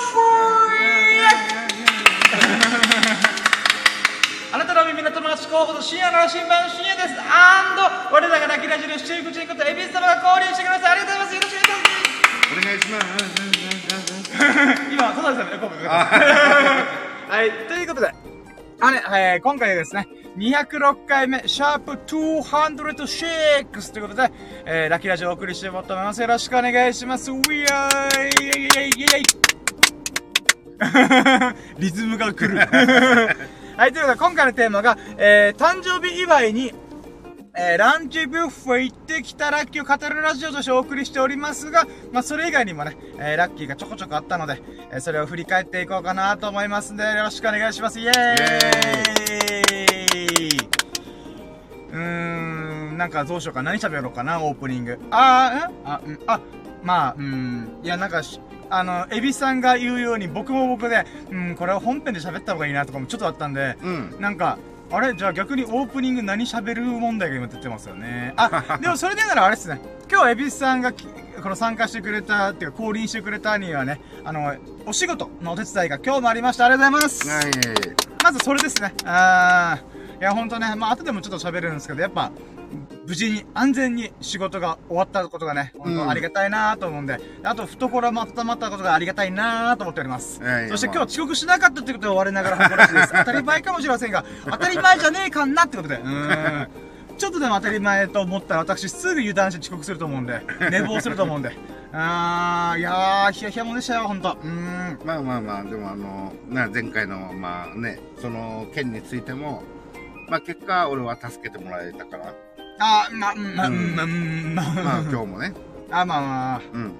あなたの耳の友達候補と深夜の新版深夜ですアンド我らがラッキーラジオの七福神ことエビス様が降臨してくださいありがとうございますよろしくお願いしますお願いします。今、小田さんね、ごめんごめんはい、ということで、あね、えー今回はですね、206回目、シャープ206ということで、えー、ラッキーラジオをお送りしていこうと思います。よろしくお願いします。ウィアーイイエイイエイイエイイ リズムが来る。はい、ということで、今回のテーマが、えー、誕生日祝いに、えー、ランチビュッフェ行ってきたラッキーを語るラジオとしてお送りしておりますが、まあ、それ以外にもね、えー、ラッキーがちょこちょこあったので、えー、それを振り返っていこうかなと思いますんで、よろしくお願いします。イエーイうーん、なんかどうしようか。何喋ろうかな、オープニング。あー、ん？あ、うん、あ、まあ、うん、いや、なんかし、あの、エビさんが言うように、僕も僕で、うん、これは本編で喋った方がいいなとかもちょっとあったんで、うん。なんか、あれ？じゃあ逆にオープニング何喋る問題が今出てますよね。あ、でもそれでならあれですね。今日エビスさんがきこの参加してくれた、っていうか降臨してくれたにはね、あの、お仕事のお手伝いが今日もありました。ありがとうございます。はい。まずそれですね。あー。いや、ほんとね、まあ後でもちょっと喋れるんですけど、やっぱ、無事に、安全に仕事が終わったことがね、本うん当ありがたいなと思うんで、あと懐も温まったことがありがたいなと思っております。そしてまあ今日遅刻しなかったってことで終わりながら誇らしいです。当たり前かもしれませんが、当たり前じゃねえかんなってことで。うーん。ちょっとでも当たり前と思ったら私すぐ油断して遅刻すると思うんで、寝坊すると思うんで。あー、いやー、ヒヤヒヤもんでしたよ、ほんと。うーん。まあまあまあ、でもあの、な、前回の、まあね、その件についても、まあ結果、俺は助けてもらえたから、あー、ま、ま、うんま、ま、まあ今日もね、あ、まあまあ。うん。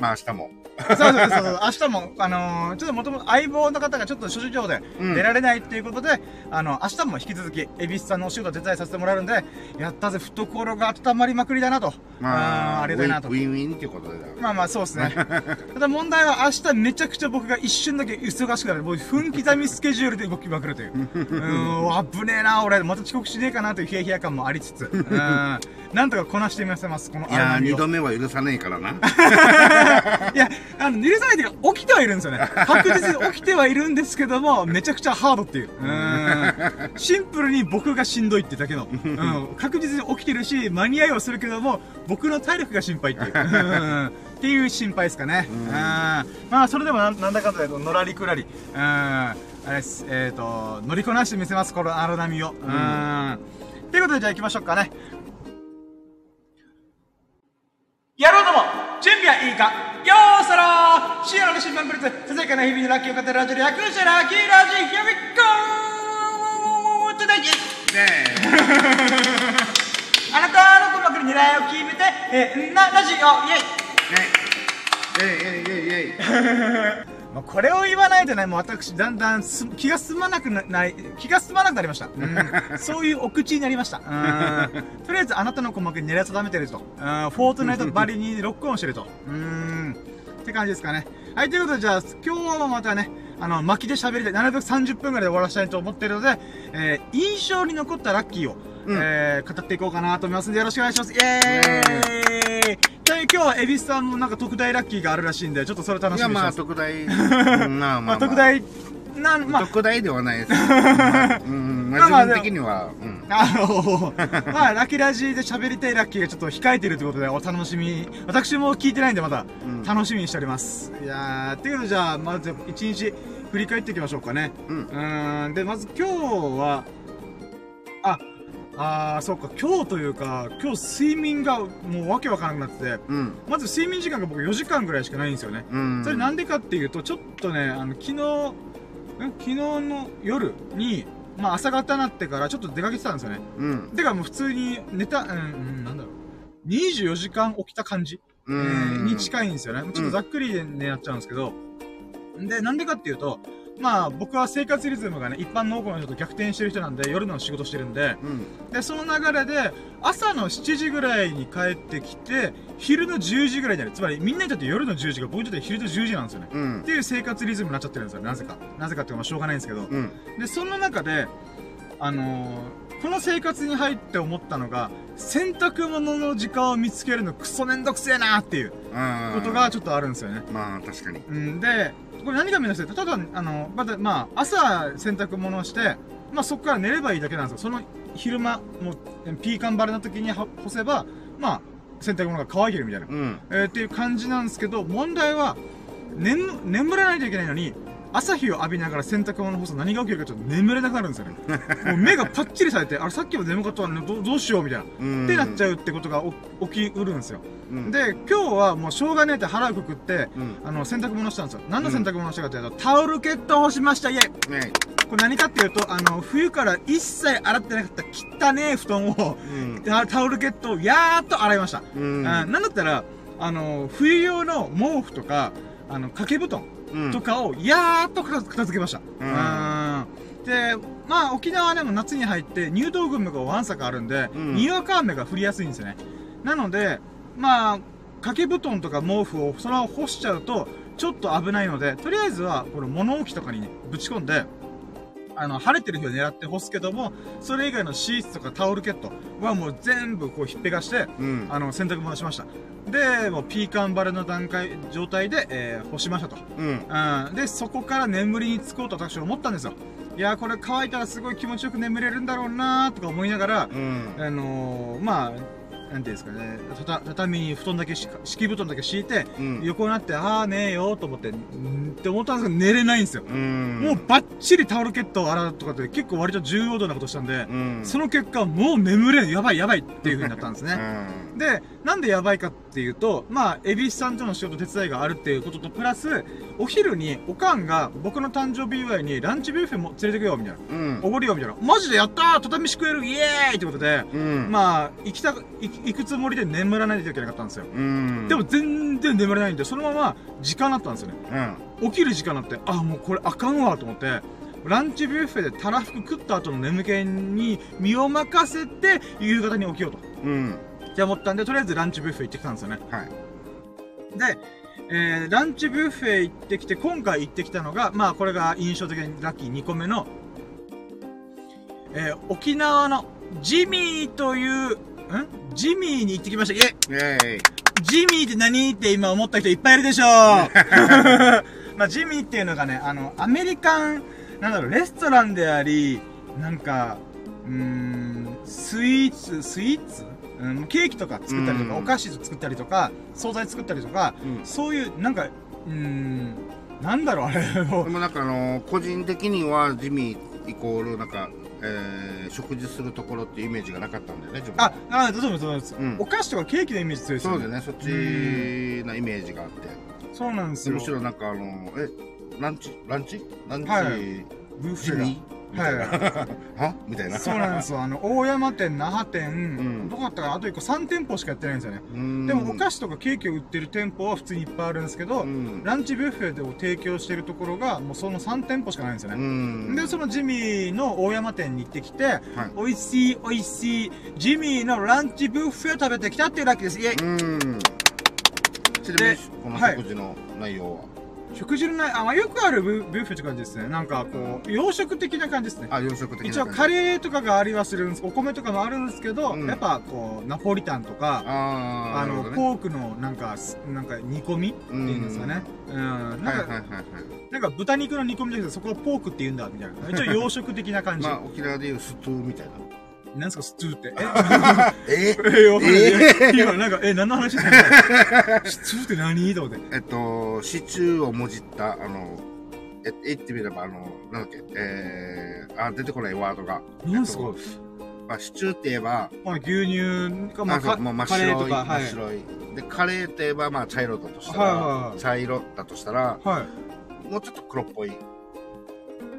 まあ明日も。そうそうそうそう。明日も、あのーちょっともともと相棒の方がちょっと諸事情でうん出られないっていうことで、あの、明日も引き続き、恵比寿さんのお仕事手伝いさせてもらえるんで、やったぜ、懐が温まりまくりだなと。まあ、ありがたいなとウ。ィンウィンっていうことでだ。まあまあ、そうですね。ただ問題は明日めちゃくちゃ僕が一瞬だけ忙しくなる。もう分刻みスケジュールで動きまくるという。うーん、危ねえな、俺。また遅刻しねえかなというヒヤヒヤ感もありつつ。うん。なんとかこなしてみせます、このいや二度目は許さねえからな。いや、あの、許さないというか、起きてはいるんですよね。確実に起きてはいるんですけども、めちゃくちゃハードっていう。う。シンプルに僕がしんどいってだけの。うん。確実に起きてるし、間に合いはするけども、僕の体力が心配っていう。うんっていう心配ですかね。うん。まあ、それでもなんだかんだで、のらりくらり。うん。あれです。えっ、と、乗りこなしてみせます、この荒波を。うん。ということで、じゃあ行きましょうかね。やろうとも準備はいいかよーそろー深夜の新聞ブリッツささやかな日々のラッキーを語るラジオ略してラッキーラジ Here we go! Today! ねあなたの鼓膜に狙いを決めて、えー、な、ラジオイェイえ。ねえ。えいえいえいえい。まあこれを言わないとね、もう私、だんだんす気が済まなくなない、気が済まなくなりました。うん、そういうお口になりました。うん、とりあえずあなたの鼓膜に狙い定めてると。うん、フォートナイトバリにロックオンしてると。うん、って感じですかね。はい、ということで、じゃあ、今日もまたね、あの、巻きで喋りたい。なるべく30分ぐらいで終わらせたいと思ってるので、えー、印象に残ったラッキーを、うんえー、語っていこうかなと思いますんで、よろしくお願いします。イエーイという今日は、エビスさんもなんか特大ラッキーがあるらしいんで、ちょっとそれ楽しみにしてます。特大。うんまあまあ、まあ、特。大、なん、まあ、特大ではないです。ま あうん、まあ、まあ的には、うん。あの、まあ、ラッキーラジで喋りたいラッキーがちょっと控えてるということで、お楽しみ、私も聞いてないんで、またうん、楽しみにしております。いやー、っていうことで、じゃあ、まず、一日振り返っていきましょうかね。うんうーん、で、まず今日は、あ、あー、そうか、今日というか、今日睡眠がもうわけわからなくなってて、うん。まず睡眠時間が僕4時間ぐらいしかないんですよね。うん。それなんでかっていうと、ちょっとね、あの、昨日、ん昨日の夜に、まあ朝方になってからちょっと出かけてたんですよね。うん。てかもう普通に寝た、うん、うん、なんだろう。24時間起きた感じ、うえーん。に近いんですよね。ちょっとざっくりでね、なっちゃうんですけど。で、なんでかっていうと、まあ僕は生活リズムがね、一般農家の人と逆転してる人なんで、夜の仕事してるんで、うん。で、その流れで、朝の7時ぐらいに帰ってきて、昼の10時ぐらいになる。つまりみんなにとって夜の10時が僕にとって昼の10時なんですよね。うんっていう生活リズムになっちゃってるんですよ、なぜか。なぜかっていうか、まあしょうがないんですけど。うん。で、その中で、あのーこの生活に入って思ったのが、洗濯物の時間を見つけるのクソめんどくせえなっていうあことがちょっとあるんですよね。まあ確かに。うんで、これ何が目指してただ、あの、まだ、まあ、朝洗濯物をして、まあそこから寝ればいいだけなんですよ。その昼間、もう、ピーカンバレの時には干せば、まあ、洗濯物が乾いてるみたいな。うん。えーっていう感じなんですけど、問題は、眠、眠らないといけないのに、朝日を浴びながら洗濯物を干すと何が起きるかちょっと眠れなくなるんですよね。もう目がパッチリされて、あれさっきも眠かったのにどうどうしようみたいな。うん。ってなっちゃう。うってことがお起きうるんですよ。うん、で、今日はもうしょうがねえって腹をくくって、うん。あの、洗濯物したんですよ。何の洗濯物したかというと、タオルケットを干しました、イェイねこれ何かっていうと、あの、冬から一切洗ってなかった汚ねえ布団を、うん。タタオルケットをやーっと洗いました。うん。あなんだったら、あの、冬用の毛布とか、あの、掛け布団うんとかをやーっと片片付けました。うんうんで、まあ、沖縄でも夏に入って入道雲がわんさかあるんで、うんにわか雨が降りやすいんですよね。なので、まあ、掛け布団とか毛布をそのまま干しちゃうと、ちょっと危ないので、とりあえずは、この物置とかにね、ぶち込んで、あの、晴れてる日を狙って干すけども、それ以外のシーツとかタオルケットはもう全部こうひっぺがして、うん。あの、洗濯物しました。で、もうピーカンバレの段階、状態で、えー干しましたと。うん。うん。で、そこから眠りにつこうと私は思ったんですよ。いやー、これ乾いたらすごい気持ちよく眠れるんだろうなーとか思いながら、うん。あのー、まあ、なんていうんですかね、たた畳に布団だけしか、敷布団だけ敷いて、うん。横になって、あーねーよーと思って、って思ったんですけど、寝れないんですよ。うん。もうバッチリタオルケットを洗うとかって結構割と重要度なことしたんで、うん。その結果、もう眠れん、やばいやばいっていう風になったんですね。うん。で、なんでやばいかっていうと、まあ、エビスさんとの仕事手伝いがあるっていうことと、プラス、お昼に、おかんが僕の誕生日祝いにランチビュッフェも連れてくよ、みたいな。うん。おごるよ、みたいな。マジでやったー畳敷くえるイエーイってことで、うん。まあ、行きた、行行くつもりで眠らないといけなかったんですよ。うん。でも、全然眠れないんで、そのまま時間になったんですよね。うん。起きる時間になって、あ、もうこれあかんわと思って、ランチビュッフェでたらふく食った後の眠気に身を任せて、夕方に起きようと。うん。って思ったんで、とりあえずランチビュッフェ行ってきたんですよね。はい。で、えー、ランチビュッフェ行ってきて、今回行ってきたのが、まあこれが印象的にラッキー2個目の、えー、沖縄のジミーという、ん？ジミーに行ってきました。イェイ。ジミーって何って今思った人いっぱいいるでしょう まあジミーっていうのがね、あの、アメリカン、なんだろう、レストランであり、なんか、うーん、スイーツ、スイーツ？うん、ケーキとか作ったりとか、うん。お菓子作ったりとか、惣菜作ったりとか、うん。そういう、なんか、うーん、なんだろう、あれ、も うでもなんかあの個人的にはジミーイコールなんか、えー、食事するところっていうイメージがなかったんだよね自分は。あ、あ、そうです、そうです、うん。お菓子とかケーキのイメージ強いですよね。そうだよね。そっちなイメージがあって。そうなんですよ。でむしろなんかあのえランチ？ランチ？ランチ、はい。ブッフェみたいな、は みたいな。そうなんですよ。あの、大山店、那覇店、ん。どこだったかなあと1個3店舗しかやってないんですよね。うん。でも、お菓子とかケーキを売ってる店舗は普通にいっぱいあるんですけど、うん。ランチビュッフェでを提供してるところが、もうその3店舗しかないんですようね。ん。で、そのジミーの大山店に行ってきて、はい。美味しい美味しいジミーのランチビュッフェを食べてきたっていうラッキーです。イェイ。うん。ちなみにこの食事の内容は、食事のない、あ、まあ、よくあるビュビュッフェって感じですね。なんかこう、洋食的な感じですね。あ洋食的な一応カレーとかがありはするんです。お米とかもあるんですけど、うんやっぱこう、ナポリタンとか、あーあの、なるほどねポークのなんか、すなんか煮込みっていうんですかね。うん。なんか、はいはいはいはいなんか豚肉の煮込みだけど、そこはポークって言うんだ、みたいな。一応洋食的な感じ。まあ沖縄でいうストゥーみたいななんすか、スツーって。え？え？え、わかんない。今、なんか、え、何の話してんの？スツーって何？と思って。えっと、シチューをもじった、あの、え、言ってみれば、あの、なんだっけ、えー、あ、出てこないワードが。何すか？えっとまあ、シチューって言えば、まあ、牛乳か、まあ、あ、そうかもう真っ白い、カレーとか、はい。真っ白い。で、カレーって言えば、まあ、茶色だとしたら、はいはいはい茶色だとしたら、はい。もうちょっと黒っぽい。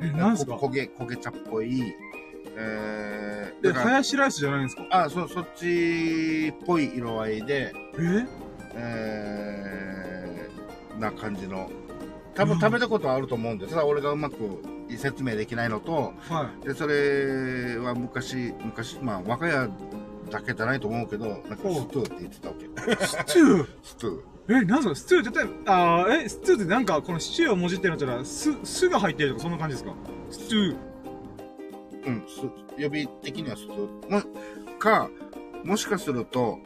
え、何すか？こ焦げ、焦げ茶っぽい、えー、え、だからハヤシライスじゃないんですか？あ、そ、そっちっぽい色合いで、え？えー、な感じの。多分うん食べたことはあると思うんです。ただ俺がうまく説明できないのと、はで、それは昔、昔、まあ、我が家だけじゃないと思うけど、なんかストゥーって言ってたわけ。い。スチュー？ストゥー。え、なんすか？スチュー？絶対、あーえ、スチューってなんか、このシチューをもじってるのってのは、す、すが入ってるとか、そんな感じですか？スチュー。うん、ス呼び的にはストゥー。も、か、もしかすると、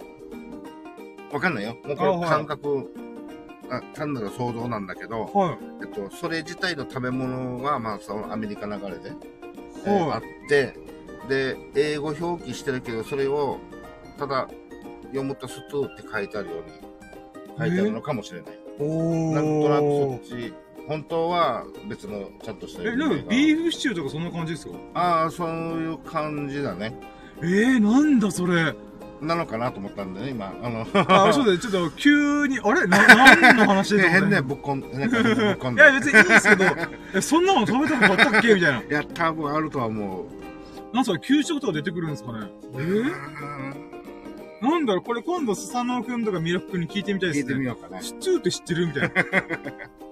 わかんないよ。もうこれ感覚、あ単なる想像なんだけど、はい。えっと、それ自体の食べ物は、まあ、そのアメリカ流れで、えーはいあって、で、英語表記してるけど、それを、ただ、読むとストゥーって書いてあるように、書いてあるのかもしれない。おなんとなくーそっ。ち、本当は別のちゃんとしたえ、なんかビーフシチューとかそんな感じですか？ああ、そういう感じだね。えー、なんだそれ。なのかなと思ったんでね、今。あの、あ、そうだね。ちょっと急に、あれ？な、何の話？でね、変ね、ぶっこん、なんかぶっこんいで。や、別にいいですけど、え、そんなの食べたことあったっけ？みたいな。いや、多分あるとは思う。なんすか、給食とか出てくるんですかね？えー、なんだろう、これ今度、スサノオくんとかミラクくんに聞いてみたいで聞いすね。てみようかな。シチューって知ってるみたい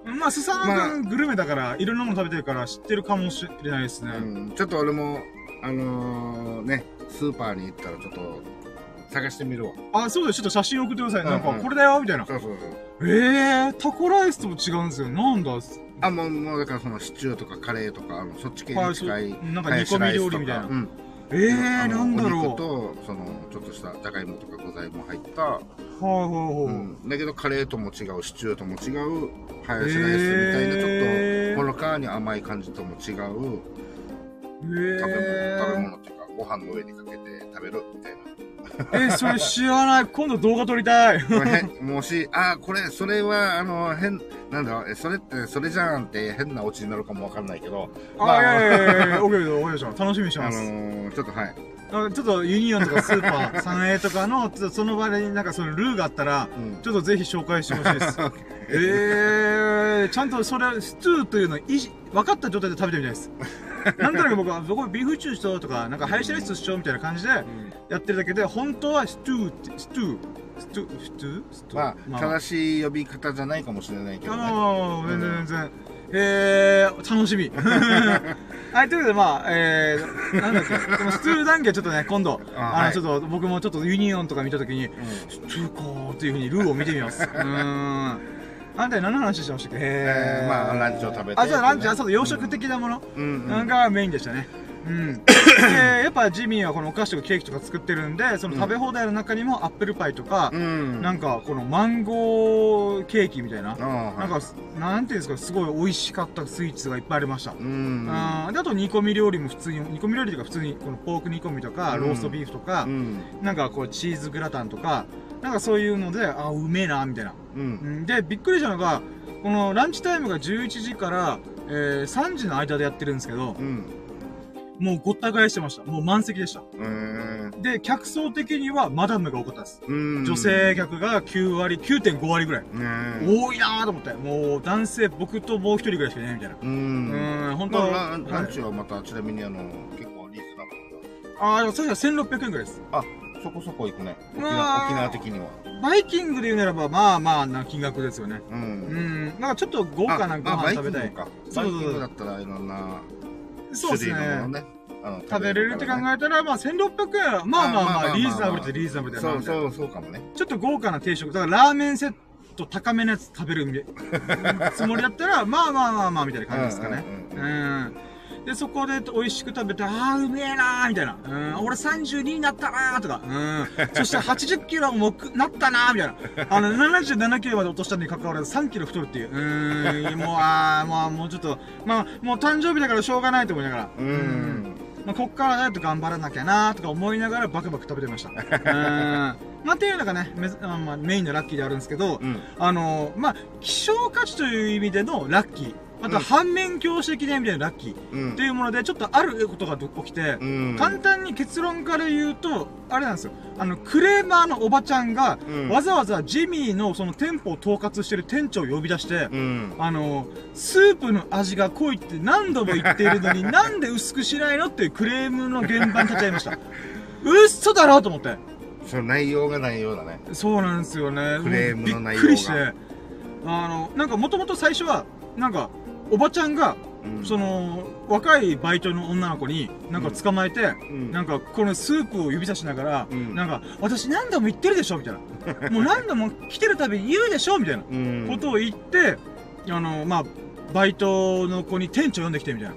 な。まあ、スサノオくんグルメだから、いろんなもの食べてるから知ってるかもしれないですね。うん、ちょっと俺も、あのー、ね、スーパーに行ったらちょっと探してみるわ。あ、そうだよ、ちょっと写真送ってください。なんか、うんうんこれだよ、みたいな。そうそうそう。ええー、タコライスとも違うんですよ。なんだ？あ、もう、もうだからそのシチューとかカレーとか、あのそっち系に近い。なんか煮込み料理みたいな。うん。ええー、なんだろう。お肉と、その、ちょっとしたじゃがいもとか具材も入った、はいはいはい。うん。だけどカレーとも違う、シチューとも違う、ハヤシライスみたいな、えーちょっと、ほのかに甘い感じとも違う、え食べ物、ー、食べ物っていうか、ご飯の上にかけて食べるみたいな。え、それ知らない。今度動画撮りたい。これ変もし、あー、これ、それは、あの、変、なんだろう、えそれって、それじゃんって変なオチになるかもわかんないけど、あ、いやいやいやいや、オッケーです、オッケーです。楽しみにしてあのます。ー、ちょっとはい。あちょっとユニオンとかスーパー、サンエーとかの、ちょっとその場でなんかそのルーがあったら、うんちょっとぜひ紹介してほしいです。えー、ちゃんとそれ、ストゥーというのを分かった状態で食べてみたいです。なんとなく僕は、僕ビーフシチューしととか、なんかハヤシライスしようみたいな感じでやってるだけで、本当はストゥーって、ストゥー、ストゥー、ストゥーストゥーまあ、正しい呼び方じゃないかもしれないけどね。ああ、全然全然。えー、楽しみ。はい、ということで、まあ、えー、なんだっけ、このストゥー談義はちょっとね、今度、ああの、はいちょっと僕もちょっとユニオンとか見たときに、ストゥーかーっていうふうにルーを見てみます。うーん。あんた何の話してましたっけ？へえーまあランチを食べてあ、じゃあランチ、あ、そうだ、洋食的なもの、うんうん。なんかメインでしたね。うん。で、やっぱジミーはこのお菓子とかケーキとか作ってるんで、その食べ放題の中にもアップルパイとか、うん。なんかこのマンゴーケーキみたいな、なんか、なんていうんですか、すごい美味しかったスイーツがいっぱいありました。うん。あーであと煮込み料理も普通に、煮込み料理とか普通にこのポーク煮込みとか、うんローストビーフとか、うん。なんかこうチーズグラタンとか、なんかそういうので、あ、うめえな、みたいな。う。うんんで、びっくりしたのが、このランチタイムが11時から、えー3時の間でやってるんですけど、うん。もうごった返してました。もう満席でした。うん。で、客層的にはマダムが多かったです。うん。女性客が9割、9.5割ぐらい。うん。多いなーと思って。もう男性、僕ともう一人ぐらいしかいないみたいな。う。うん本当まあ、は。ランランチはまた、ちなみにあの、結構リーズナブルああ、でも確か1600円ぐらいです。だ。あ、そこそこ行くね。沖ま縄、あ沖縄的には。バイキングで言うならば、まあまあな金額ですよね。う。うんん。なんかちょっと豪華なご飯食べたい。キングか。そうそうそうバイキングだったらいろんなそうですね。食べれるって考えたら、まあ1600円は、まあまあまあ、リーズナブルってリーズナブルだよな。そうそう、そうかもね。ちょっと豪華な定食。だからラーメンセット高めのやつ食べるみ つもりだったら、まあまあまあまあ、みたいな感じですかね。うんうん。で、そこで美味しく食べて、ああ、うめえなーみたいな。うん、俺32になったなーとか。うん。そして80キロもくなったなーみたいな。あの、77キロまで落としたに関わらず3キロ太るっていう。うーん、もう、ああ、まあ、もうちょっと、まあ、もう誕生日だからしょうがないと思いながら。うん。まあ、こっからダイエット頑張らなきゃなーとか思いながらバクバク食べてました。うん。まあ、っていうのがね、まあ、メインのラッキーであるんですけど、うん。あのまあ、希少価値という意味でのラッキー。あと、うん反面教師的な意味でのラッキー。うんっていうもので、ちょっとあることが起きて、うん。簡単に結論から言うと、あれなんですよ。あの、クレーマーのおばちゃんが、うんわざわざジミーのその店舗を統括してる店長を呼び出して、うん。あの、スープの味が濃いって何度も言っているのに、なんで薄くしないのっていうクレームの現場に立ち会いました。嘘だろと思って。その内容が内容だね。そうなんですよね。クレームの内容がびっくりして。あの、なんかもともと最初は、なんか、おばちゃんが、うんその、若いバイトの女の子に、なんか捕まえて、うんなんか、このスープを指さしながら、うんなんか、私何度も言ってるでしょみたいな。もう何度も来てるたびに言うでしょみたいなうん。ことを言って、あの、まあ、バイトの子に店長呼んできてみたいな。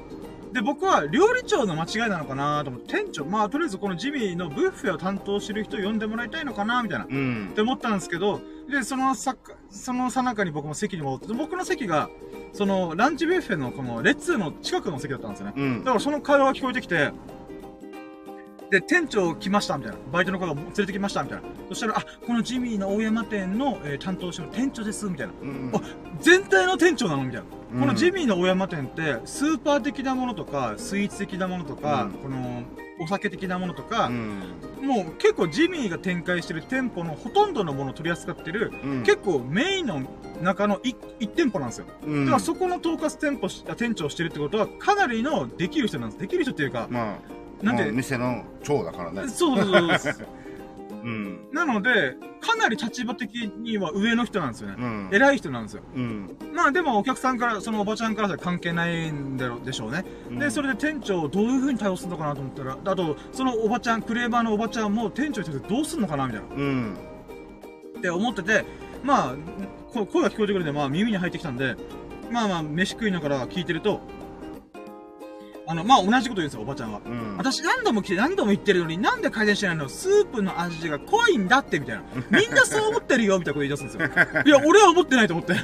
で、僕は料理長の間違いなのかなと思って、店長、まあ、とりあえずこのジミーのブッフェを担当してる人を呼んでもらいたいのかなみたいな。うんっ。て思ったんですけど、で、そのさ、そのさなかに僕も席に戻って、僕の席が、その、ランチビュッフェのこの列の近くの席だったんですよね。うんだ。からその会話が聞こえてきて、で、店長来ました、みたいな。バイトの子が連れてきました、みたいな。そしたら、あ、このジミーの大山店の、えー担当してる店長です、みたいな。うんあ全体の店長なのみたいな。うんこのジミーの大山店って、スーパー的なものとか、スイーツ的なものとか、うんこの、お酒的なものとか、うん。もう結構ジミーが展開してる店舗のほとんどのものを取り扱ってる、うん結構メインの中の 1, 店舗なんですよ。うんだからそこの統括店舗店長をしてるってことは、かなりのできる人なんです。できる人っていうか、まあ、なんてもう店の長だからね。そうそうそうそ う。うん。なので、かなり立場的には上の人なんですよね。うん。偉い人なんですよ。うん。まあでもお客さんから、そのおばちゃんからしたら関係ないんだろうでしょうね。で、それで店長をどういう風に対応するのかなと思ったら、あと、そのおばちゃん、クレーマーのおばちゃんも店長に対してどうするのかなみたいな。うん。って思ってて、まあ、こ声が聞こえてくるんで、まあ耳に入ってきたんで、まあまあ、飯食いながら聞いてると、あの、まあ同じこと言うんですよ、おばちゃんは。うん。私何度も来て何度も言ってるのになんで改善してないの？スープの味が濃いんだってみたいな。みんなそう思ってるよみたいなこと言い出すんですよ。いや、俺は思ってないと思って。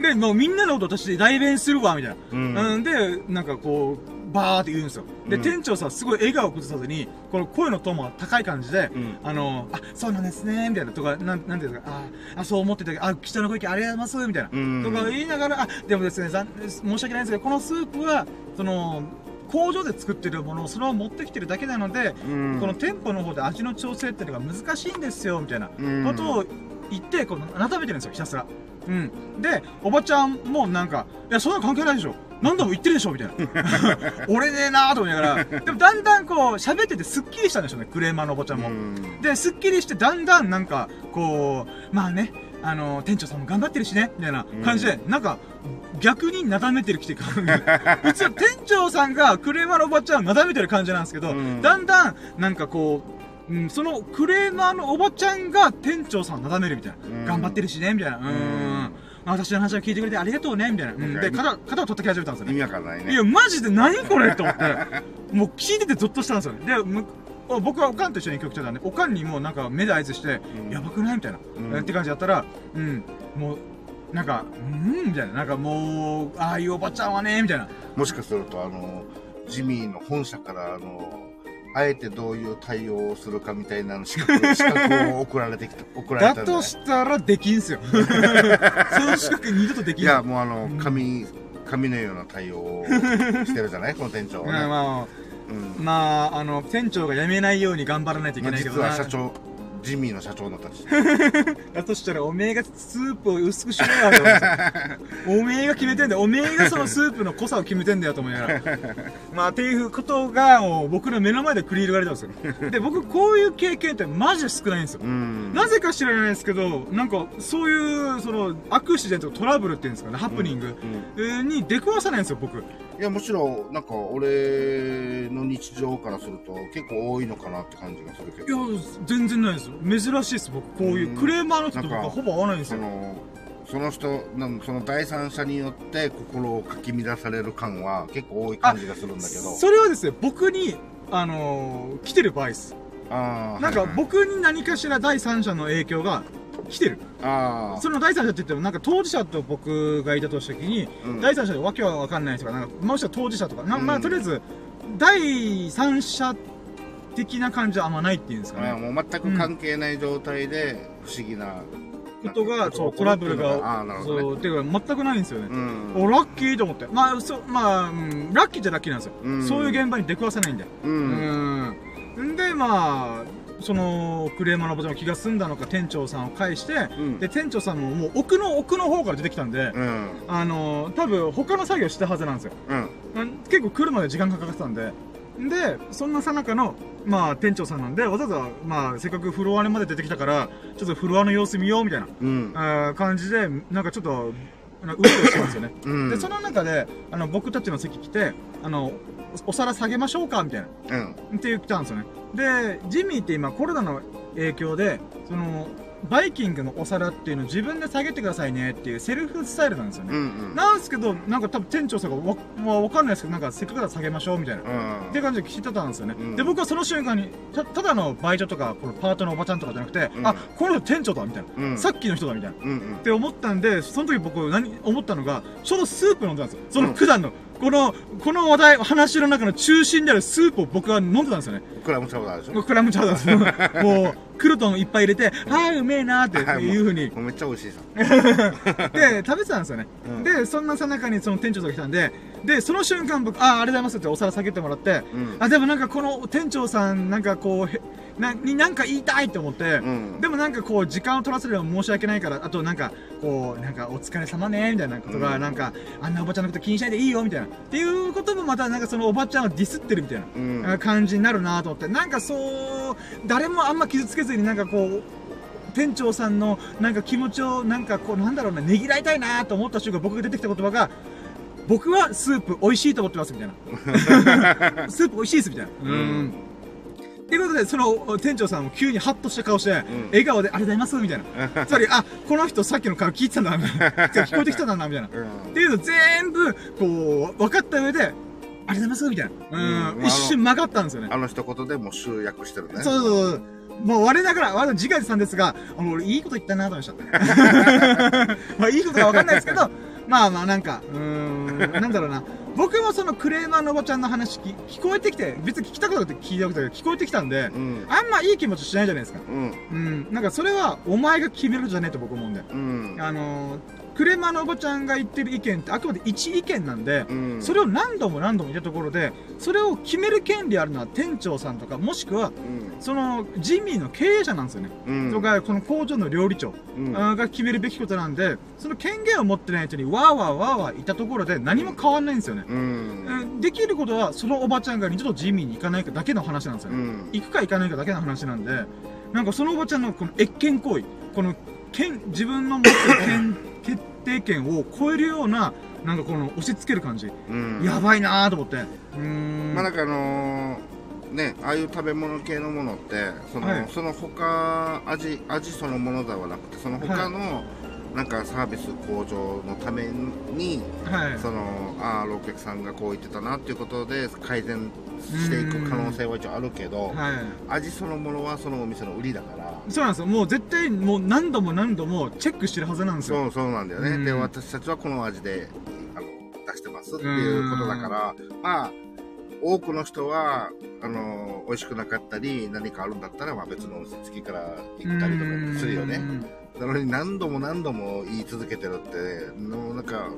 で、もうみんなのこと私代弁するわ、みたいな。うん。うん、で、なんかこう、バーって言うんですよ。で、うん店長さ、すごい笑顔を崩さずに、この声のトーンも高い感じで、うん。あの、あ、そうなんですね、みたいな、とか、なん、なんていうんですか、あ、あ、そう思ってたけど、あ、貴重なご意見ありがとうございます、みたいな。うんとか言いながら、あ、でもですね、ざん申し訳ないんですけど、このスープは、その、工場で作ってるものをそのまま持ってきてるだけなので、うん。この店舗の方で味の調整っていうのが難しいんですよ、みたいなうんことを言って、この、改めてるんですよ、ひたすら。うん。で、おばちゃんもなんか、いや、そんなの関係ないでしょ。何度も言ってるでしょみたいな。俺ねえなーと思いながら。でもだんだんこう、喋っててスッキリしたんでしょうね、クレーマーのおばちゃんも。うんで、スッキリして、だんだんなんか、こう、まあね、あの、店長さんも頑張ってるしね、みたいな感じで、なんか、逆になだめてる来て感じ。普通、店長さんがクレーマーのおばちゃんをなだめてる感じなんですけど、うんだんだん、なんかこう、うん、そのクレーマーのおばちゃんが店長さんをなだめるみたいな。うん頑張ってるしね、みたいな。うーん。私の話を聞いてくれてありがとうね、みたいな。うん、で、肩、肩を叩き始めたんですよね意。味わかんないね。いや、マジで何これと思って、もう聞いててゾッとしたんですよね。で、む僕はおかんと一緒に曲来てたんで、おかんにもなんか目で合図して、うんやばくないみたいな、うんって感じだったら、うん、もう、なんか、うんみたいな。なんかもう、ああいうおばちゃんはね、みたいな。もしかすると、あの、ジミーの本社から、あの、あえてどういう対応をするかみたいなの資格資格を送られてきた、送られだたんじゃないとしたらできんすよ。その資格二度とできん。いや、もうあのうん、紙、紙のような対応をしてるじゃない？この店長まあはね。まうんあ、まあ、あの、店長が辞めないように頑張らないといけまあ実ないけどな。は社長、ジミーの社長のたち。だとしたら、おめえがスープを薄くしろよと。おめえが決めてんだよ。おめえがそのスープの濃さを決めてんだよと思いながら。まあ、っていうことが、もう僕の目の前で繰り広げられたんですよ。で、僕、こういう経験ってマジで少ないんですよ。うん。なぜか知らないですけど、なんか、そういう、その、アクシデント、トラブルっていうんですかね、ハプニング、に出くわさないんですよ、僕。いや、もちろん、なんか、俺の日常からすると、結構多いのかなって感じがするけいやど。、全然ないですよ。珍しいです、僕。こういうう、んクレーマーの人とかはほぼ会わないんですよ。その、人、なんその第三者によって心をかき乱される感は結構多い感じがするんだけど。それはですね、僕に、あのー来てる場合です。あーなんか僕に何かしら第三者の影響が来てる。あーその第三者って言っても、なんか当事者と僕がいたとした時に、うん第三者でわけはわかんない人が、なんか、もしくは当事者とか、なまあ、うんとりあえず、第三者的な感じはあんまないっていうんですかね。もう全く関係ない状態で不思議なことが、そう、トラブルが、あーなるほどねそう、ていうか全くないんですよね。うんお、ラッキーと思って。まあ、そう、まあ、うん、ラッキーじゃラッキーなんですよ。うんそういう現場に出くわせないんで。ううんん。んで、まあ、その、クレーマーのおばちゃんも気が済んだのか、店長さんを介して、うんで、店長さんももう奥の奥の方から出てきたんで、うんあの、多分他の作業したはずなんですよ。うんうん結構来るまで時間かかってたんで。で、そんなさなかの、まあ、店長さんなんで、わざわざ、まあ、せっかくフロアまで出てきたから、ちょっとフロアの様子見よう、みたいな、うん感じで、なんかちょっと、うろうろしてたんですよね。うんで、その中で、あの、僕たちの席来て、あの、おお皿下げましょうかみたいな。うんって言ったんですよね。で、ジミーって今コロナの影響で、その、バイキングのお皿っていうのを自分で下げてくださいねっていうセルフスタイルなんですよね。うんうん。なんですけど、なんか多分店長さんがわ、まあ、わかんないですけど、なんかせっかくだ下げましょうみたいな。うん。って感じで聞いてたんですよね。うんで、僕はその瞬間に、た、ただのバイトとか、このパートのおばちゃんとかじゃなくて、うんあ、この人店長だみたいな、うんさっきの人だみたいな。うんうんっ。て思ったんで、その時僕何、思ったのが、ちょうどスープ飲んでたんですよ。その普段の、この、この話題、話の中の中心であるスープを僕は飲んでたんですよね。クラムチャウダーでしょクラムチャウダーです。もう、クルトンいっぱい入れて、はい、うめえなーっていう風に、もうめっちゃ美味しいさ。で、食べてたんですよね。うんで、そんなさなかにその店長さんが来たんで、で、その瞬間僕、あ、ありがとうございますってお皿下げてもらって、うん。あ、でもなんかこの店長さん、なんかこう、へな、になんか言いたいって思って、うんでもなんかこう、時間を取らせるのは申し訳ないから、あとなんか、こう、なんか、お疲れ様ね、みたいなことが、うんなんか、あんなおばちゃんのこと気にしないでいいよ、みたいな。っていうこともまた、なんかそのおばちゃんをディスってるみたいな。感じになるなと思って、なんかそう、誰もあんま傷つけずになんかこう、店長さんのなんか気持ちをなんかこうなんだろうな、ねぎらいたいなと思った瞬間僕が出てきた言葉が、僕はスープ美味しいと思ってますみたいな。スープ美味しいですみたいな。うんっていうことで、その店長さんも急にハッとした顔して、ん笑顔でありがとうございますみたいな。つまり、あ、この人さっきの顔聞いてたんだな、聞こえてきたんだな、みたいな。うんっていうの全部、こう、分かった上で、ありがとうございますみたいな。うん、うん一瞬曲がったんですよね。あの一言でもう集約してるね。そうそうそう。もう我ながら、我の自画自賛ですが、あの、俺いいこと言ったなと思いました。まあいいことかわかんないですけど、まあまあなんか、うーん、なんだろうな。僕もそのクレーマーのおばちゃんの話聞聞こえてきて、別に聞きたくなくて聞いたこと聞こえてきたんで、うん。あんまいい気持ちしないじゃないですか。うん。うん。なんかそれは、お前が決めるじゃねえと僕思うんで。うん。あのー、クレーマーのおばちゃんが言ってる意見ってあくまで一意見なんで、うん。それを何度も何度も言ったところで、それを決める権利あるのは店長さんとか、もしくは、うん。その、ジミーの経営者なんですよね。うん。とか、この工場の料理長、が決めるべきことなんで、その権限を持ってない人にわーわーわーわーいたところで何も変わんないんですよね。うん。うんできることは、そのおばちゃんが二度とジミーに行かないかだけの話なんですよね。うん。行くか行かないかだけの話なんで、なんかそのおばちゃんのこの越権行為、この権、自分の持ってる権、決定権を超えるような、なんかこの押し付ける感じ。うん。やばいなーと思って。うーん。まあなんかあのーね、ああいう食べ物系のものってその,、はいその他味味そのものではなくてその他の、なんかサービス向上のためにはい。そのああお客さんがこう言ってたなっていうことで改善していく可能性は一応あるけど、はい。味そのものはそのお店の売りだからそうなんですよ。もう絶対もう何度も何度もチェックしてるはずなんですよ。そうそうなんだよね、うんで私たちはこの味であの出してますっていうことだからまあ多くの人はあの美味しくなかったり何かあるんだったら、まあ、別のお店次から行ったりとかするよねうんなのに何度も何度も言い続けてるってのなんか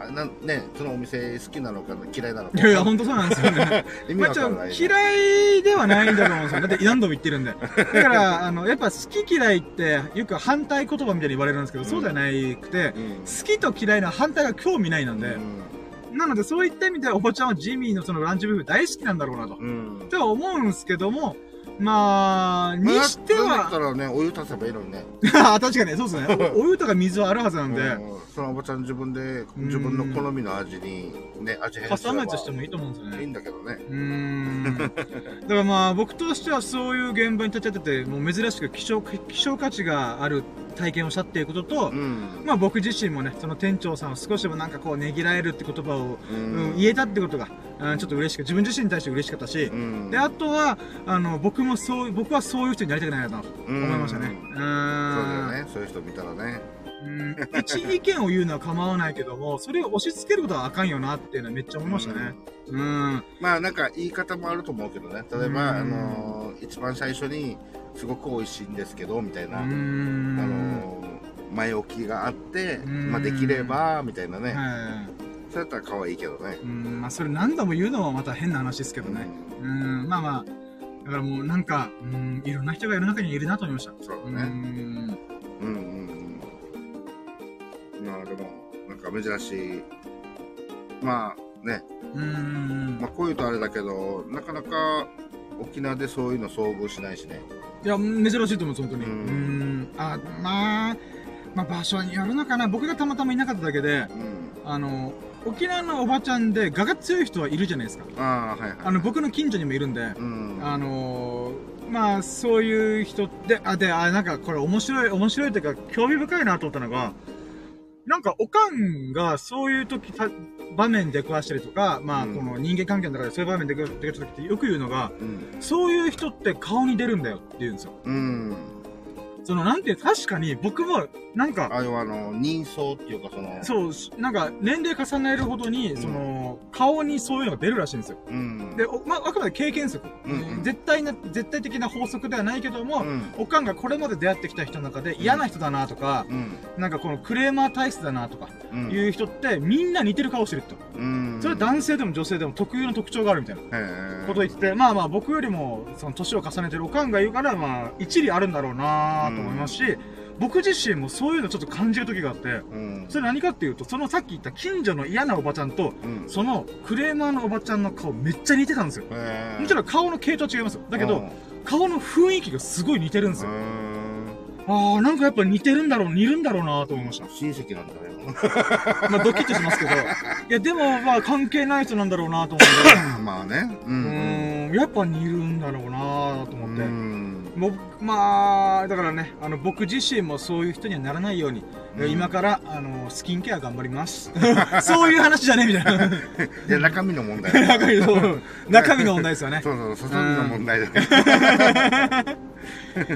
あなねそのお店好きなのか嫌いなのかいやいや、ほんとそうなんですよね。意味まあ、ちかんない、嫌いではないんだと思うんですよ。だって何度も言ってるんで。だから、あの、やっぱ好き嫌いって、よく反対言葉みたいに言われるんですけど、そうじゃなくて、うん好きと嫌いの反対が興味ないなんで、なのでそういった意味でおばちゃんはジミーのそのランチブッフ大好きなんだろうなと。うん、うんって思うんですけども、まあ、にしてまあだったは、らねお湯足せばいいのにね。あ 確かにそうですね。お お湯とか水はあるはずなんで、うん。そのおばちゃん自分で自分の好みの味にね味変カスタマイズしてもいいと思うんですよね。いい。んだけどね。うーん。だからまあ僕としてはそういう現場に立ち会ってて、もう珍しく希少希少価値がある体験をしたっていうことと、うん。まあ僕自身もね、その店長さんを少しでもなんかこうねぎらえるって言葉を、ううんん。言えたってことが、うん。ちょっと嬉しく、自分自身に対して嬉しかったし、うん。で、あとは、あの、僕もそう、僕はそういう人になりたくないなと思いましたね。うそうだ。よね。そういう人見たらね。うん。一意見を言うのは構わないけども、それを押し付けることはあかんよなっていうのはめっちゃ思いましたね。うん。まあなんか言い方もあると思うけどね。例えば、うん。あのー一番最初にすごく美味しいんですけどみたいな、うあん。のー前置きがあって、うん。まあ、できればみたいなね、はい。そうやったら可愛いけどね、うん、まあそれ何度も言うのはまた変な話ですけどね。うん、まあまあ、だからもうなんか、うん、いろんな人が世の中にいるなと思いました。うそうだね、ん。うんうんうんまあでもなんか珍しいまあね、うん。まあ、こういうとあれだけどなかなか沖縄でそういうの遭遇しないしねいや、珍しいと思うんです、本当に。ううんん。あ、まあ、まあ場所によるのかな。僕がたまたまいなかっただけで、うんあの、沖縄のおばちゃんで我が強い人はいるじゃないですか。ああはいはいあの、僕の近所にもいるんで、うんあのまあ、そういう人って、あ、で、あ、なんかこれ面白い、面白いというか、興味深いなと思ったのが、なんか、おかんがそういう時た、場面で食わしたりとか、まあ、うんこの人間関係の中でそういう場面で出くわした時ってよく言うのが、うん。そういう人って顔に出るんだよって言うんですよ。うん。その、なんて確かに僕も、なんか、あれはあの、人相っていうかその、そうし、なんか、年齢重ねるほどに、んその、顔にそういうのが出るらしいんですよ。うん。で、おまあ、あくまで経験則。うんうん絶対な、絶対的な法則ではないけども、うん。おかんがこれまで出会ってきた人の中で嫌な人だなとか、うん。なんかこのクレーマー体質だなとか、うん。いう人ってみんな似てる顔してると。うん。それは男性でも女性でも特有の特徴があるみたいな。ことを言ってて、まあまあ僕よりも、その年を重ねてるおかんが言うから、まあ一理あるんだろうなと思いますし、僕自身もそういうのちょっと感じる時があって、うん。それ何かっていうと、そのさっき言った近所の嫌なおばちゃんと、うん。そのクレーマーのおばちゃんの顔めっちゃ似てたんですよ。もちろん顔の系統は違いますよ。だけど、顔の雰囲気がすごい似てるんですよ。ああ、なんかやっぱ似てるんだろう、似るんだろうなと思いました。親戚なんだね。まあドキッとしますけど。いや、でもまあ関係ない人なんだろうなと思って。まあね。う。うんーん、やっぱ似るんだろうなと思って。もまあ、だからね、あの、僕自身もそういう人にはならないように、今から、あの、スキンケア頑張ります。そういう話じゃねみたいな。で、中身の問題。中身の、中身の問題ですよね。そうそう、外身の問題だね。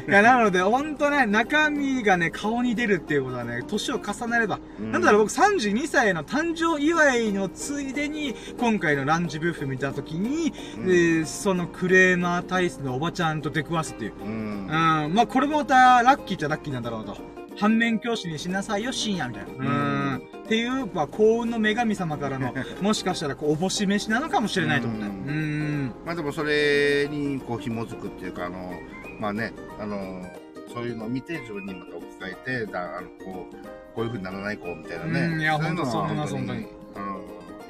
いや、なので、ほんとね、中身がね、顔に出るっていうことはね、年を重ねれば、うんなんだろう、僕32歳の誕生祝いのついでに、今回のランチブッフェ見たときに、うんえーそのクレーマー体質のおばちゃんと出くわすっていう。うんうん、。まあこれもまた、ラッキーっちゃラッキーなんだろうと。反面教師にしなさいよ、深夜みたいな。うん。っていう、まあ幸運の女神様からの、もしかしたら、こう、おぼし飯なのかもしれないと思って。ううんん。まあでもそれにこう紐づくっていうか、あの、まあね、あの、そういうのを見て自分にまた置き換えて、だあのこう、こういう風にならないこうみたいなね。うんいやそううのはほんとそう思います本当にあの、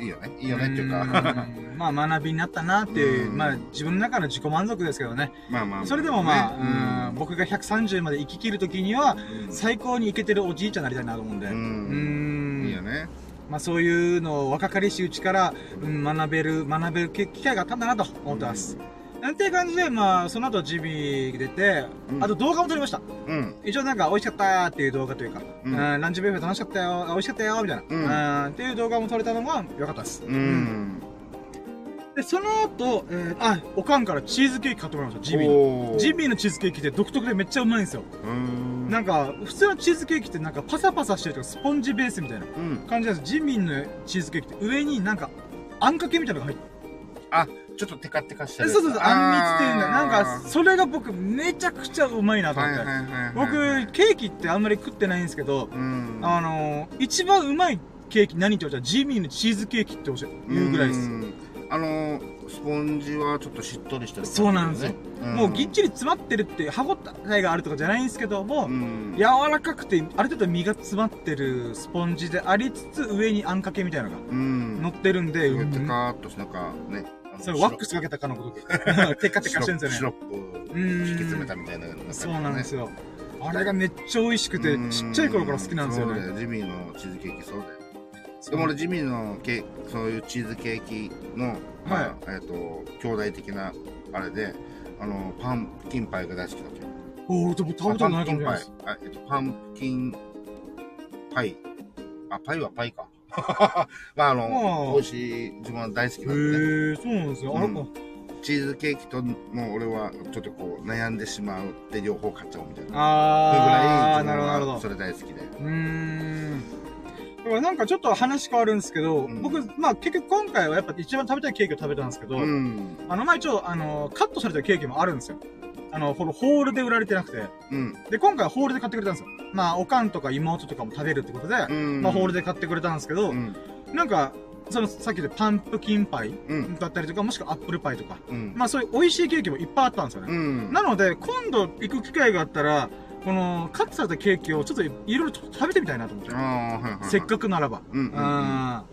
いいよね。いいよねっていうか、うんまあ学びになったなっていう、うんまあ自分の中の自己満足ですけどね。まあまあ。それでもまあ、僕が130まで生き切る時には、うん最高にイケてるおじいちゃんになりたいなと思うんで。ううんん。いいよね。まあそういうのを若かりしいうちから、うん、学べる、学べる機会があったんだなと思ってます。なんていう感じで、まあ、その後ジビ出て、うんあと動画も撮りました。うん。一応なんか美味しかったーっていう動画というか、ううんん、ランチビュッフェ楽しかったよ、美味しかったよ、みたいな、うんうん、っていう動画も撮れたのが良かったです。うん。で、その後、えー、あ、おかんからチーズケーキ買ってもらいました、ジビーの。ジビーのチーズケーキって独特でめっちゃうまいんですよ。うん。なんか、普通のチーズケーキってなんかパサパサしてるとかスポンジベースみたいなうん。感じなんです。ジビーのチーズケーキって上になんか、あんかけみたいなのが入ってあ、ちょっとテカテカしてる。る。そうそうそう、あんみつっていうんだ。なんか、それが僕めちゃくちゃうまいなと思って。僕、ケーキってあんまり食ってないんですけど、うん。あのー、一番うまいケーキ何って言われたらジミーのチーズケーキっておっしゃ言うぐらいです。んあのスポンジはちょっとしっとりしてる感じだそうなんですようんもうぎっちり詰まってるって歯応えがあるとかじゃないんですけども、うん柔らかくてある程度身が詰まってるスポンジでありつつ上にあんかけみたいなのがうん乗ってるんで、テうんカーっとしなんかねそれワックスかけたかのこと テカテカしてるんですよね。シロップうん引き詰めたみたいなそうなんですよ。よあれがめっちゃ美味しくてちっちゃい頃から好きなんですよね。よ。ジミーのチーズケーキそうだよ。でも俺ジミーのケーそういうチーズケーキの、まあえっ、と兄弟的なあれであのパンプキンパイが大好きだったよ。おおでも食べたことないかもしれないです。あ、えっと、パンプキンパイ。あ、パイはパイか。まあ、あの、まあ美味しい、自分は大好きへなんでね。えそうなんですよ、あれうんチーズケーキと、もう俺はちょっとこう、悩んでしまうって両方買っちゃおうみたいな。ああぐらいなるほどそれ大好きで。うーん。だからなんかちょっと話変わるんですけど、うん僕、まあ結局今回はやっぱ一番食べたいケーキを食べたんですけど、うん。あの、まあ一応、あの、カットされたケーキもあるんですよ。あの、このホールで売られてなくて。うん。で、今回はホールで買ってくれたんですよ。まあ、おかんとか妹とかも食べるってことで、うん。まあホールで。で買ってくれたんですけど、うん。なんか、その、さっきでパンプキンパイうん。だったりとか、もしくはアップルパイとか、うん。まあそういう美味しいケーキもいっぱいあったんですよね。うん。なので、今度行く機会があったら、この、カットされたケーキをちょっといろいろ食べてみたいなと思って。ああ、はいはいはい。せっかくならば。うんうんうんあ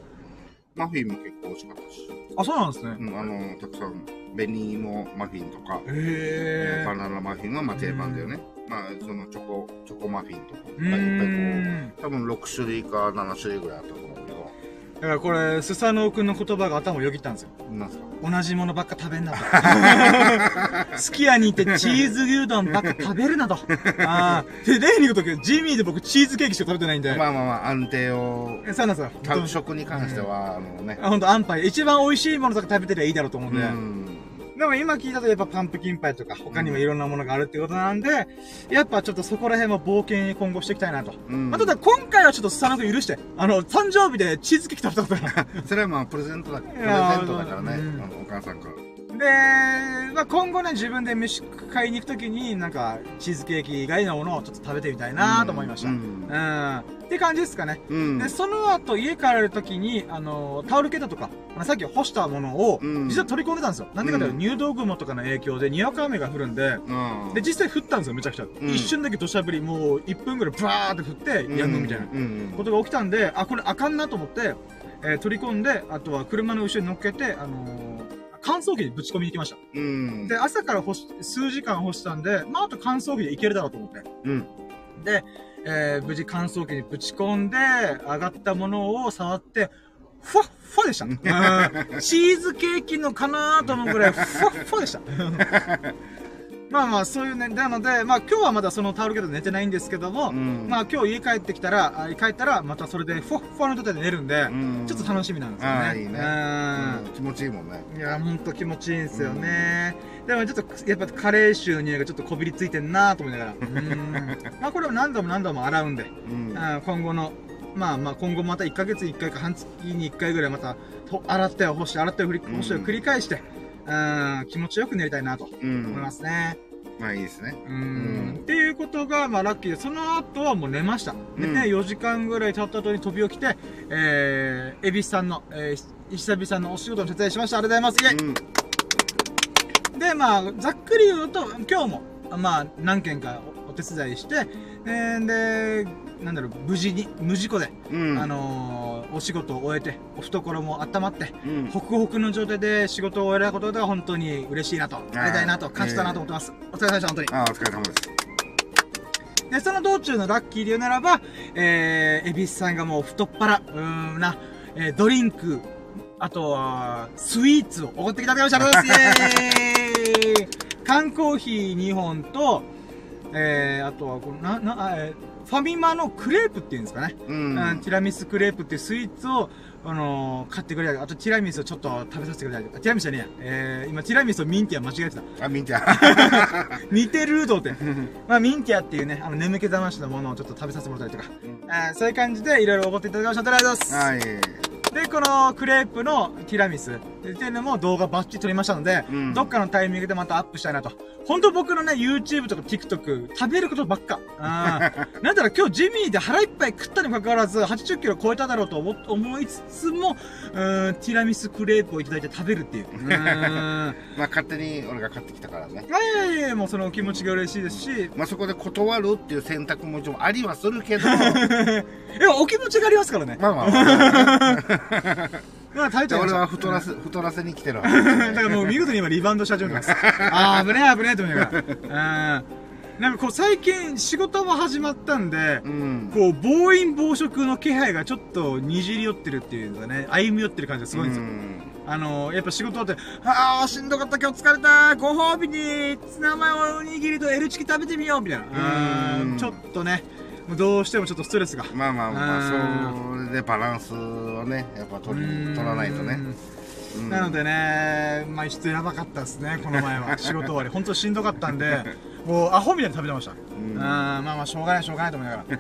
マフィンも結構美味しかったし。あ、そうなんですね。うん、あの、たくさん、紅芋マフィンとか、へバナナマフィンはまあ定番だよね。まあ、そのチョコ、チョコマフィンとか、いっぱいこ。う、多分6種類か7種類ぐらいあったと思うだからこれ、スサノオくんの言葉が頭をよぎったんですよ。なんすか？同じものばっか食べんなと。すき家に行ってチーズ牛丼ばっか食べるなと。ああ。で、例に言うとき、ジミーで僕チーズケーキしか食べてないんで。まあまあまあ、安定を、えそうなんですよ。食食に関しては、あのね。あ、ほんと、安牌。一番美味しいものとか食べてりゃいいだろうと思うんで。うん。でも今聞いたとやっぱパンプキンパイとか他にもいろんなものがあるってことなんで、やっぱちょっとそこら辺も冒険に今後していきたいなと。うんまあ、ただ今回はちょっとスサノ君許して、あの、誕生日でチーズケーキ食べたことない。それはまあ、プレゼントだ、プレゼントだからね。お母さんから。で、まあ、今後ね、自分で飯買いに行くときに、なんか、チーズケーキ以外のものをちょっと食べてみたいなと思いました。ううんん。って感じですかね。うん。で、その後、家帰るときに、あの、タオルケットとか、あのさっき干したものを、うん実は取り込んでたんですよ。なんでかというと、うん入道雲とかの影響で、にわか雨が降るんで、うん。で、実際降ったんですよ、めちゃくちゃ。ん一瞬だけ土砂降り、もう1分ぐらいブワーって降って、うん、やむみたいなうん。ことが起きたんで、あ、これあかんなと思って、えー取り込んで、あとは車の後ろに乗っけて、あのー乾燥機にぶち込みに行きました。うん。で、朝から干し、数時間干したんで、まあ、あと乾燥機でいけるだろうと思って。うん。で、えー無事乾燥機にぶち込んで、上がったものを触って、ふわっふわでした。うんチーズケーキのかなと思うぐらい、ふわっふわでした。まあまあ、そういうね、なので、まあ今日はまだそのタオルケットで寝てないんですけども、うんまあ今日家帰ってきたら、あ帰ったら、またそれでふわっふわの状態で寝るんで、うんちょっと楽しみなんですよね。いいね。うんうん気持ちいいもんね。いや、ほんと気持ちいいんですよね。でもちょっと、やっぱカレー臭の匂いがちょっとこびりついてんなと思いながら。うん。まあこれを何度も何度も洗うんで、うん。あ今後の、まあまあ今後また1ヶ月に1回か半月に1回ぐらいまた、と洗っては干して、洗っては干してを繰り返して、うん、気持ちよく寝りたいなとう思いん。ますね。まあいいですね。うんうんっていうことが、まあ、ラッキーで、その後はもう寝ました。でね、うん4時間ぐらい経った後に飛び起きて、えー、恵比寿さんの、えー、久々のお仕事の手伝いしました。ありがとうございます。イェイうん。で、まあ、ざっくり言うと、今日も、まあ、何件かおお手伝いして、えーで、なんだろう、無事に、無事故で、うん。あのーお仕事を終えて、お懐も温まって、うん。ホクホクの状態で仕事を終えられたことが本当に嬉しいなと、ありがたいなと、感謝だなと思ってます。お疲れ様でした、本当に。ああ、お疲れ様です。で、その道中のラッキーで言うならば、えー、恵比寿さんがもう太っ腹、うーんな、えー、ドリンク、あとは、スイーツをおごっていただきました。イェーイ缶コーヒー2本と、えー、あとは、この、な、な、あえーファミマのクレープっていうんですかね。ううんん。ティラミスクレープっていうスイーツを、あのー買ってくれたり、あとティラミスをちょっと食べさせてくれたり、あティラミスじゃねえや。えー、今ティラミスとミンティア間違えてた。あ、みんちゃん。似てると思って。まあ、ミンティアっていうね、あの、眠気覚ましのものをちょっと食べさせてもらったりとか、あーそういう感じでいろいろおごっていただきました。ありがとうございます。はい。で、このクレープのティラミスっていうのも動画バッチリ撮りましたので、うんどっかのタイミングでまたアップしたいなと。本当僕のね、YouTube とか TikTok、食べることばっか。あー なんだろう、今日ジミーで腹いっぱい食ったにもかかわらず、80キロ超えただろうと思思いつつも、うーん、ティラミスクレープをいただいて食べるっていう。う。まあ、勝手に俺が買ってきたからね。いやいやいや、もうその気持ちが嬉しいですし、まあ、そこで断るっていう選択ももちろんありはするけど、いや、お気持ちがありますからね。まあまあまあ、まあ、食べちゃいました。じゃあ俺は太らせ、太らせに来てるわけ だからもう見事に今リバウンドし始めてます。あー、危ねえ危ねえと思いながら。うん。なんかこう最近仕事も始まったんで、うん。こう暴飲暴食の気配がちょっとにじり寄ってるっていうかね、歩み寄ってる感じがすごいんですよ。うんあのー、やっぱ仕事終わって、あー、しんどかった、今日疲れた、ご褒美に、ツナマヨおにぎりと L チキ食べてみよう、みたいな。ううんん、ちょっとね、どうしてもちょっとストレスが。まあまあまあ、うそれでバランスをね、やっぱ取りうん取らないとね。うんなのでね、まあ、ちょっとやばかったですね、この前は。仕事終わり。本当しんどかったんで、もうアホみたいに食べてました。うん、んまあまあ、しょうがない、しょうがないと思いながら。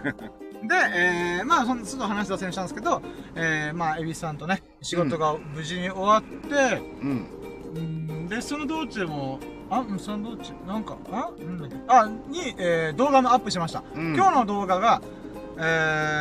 で、えー、まあ、その、ちょっと話脱線したんですけど、えー、まあ、恵比寿さんとね、仕事が無事に終わって、うん。うん、で、その道中も、あ、うんその道中、なんか、あなんだっけあ、に、えー、動画もアップしました。うん今日の動画が、え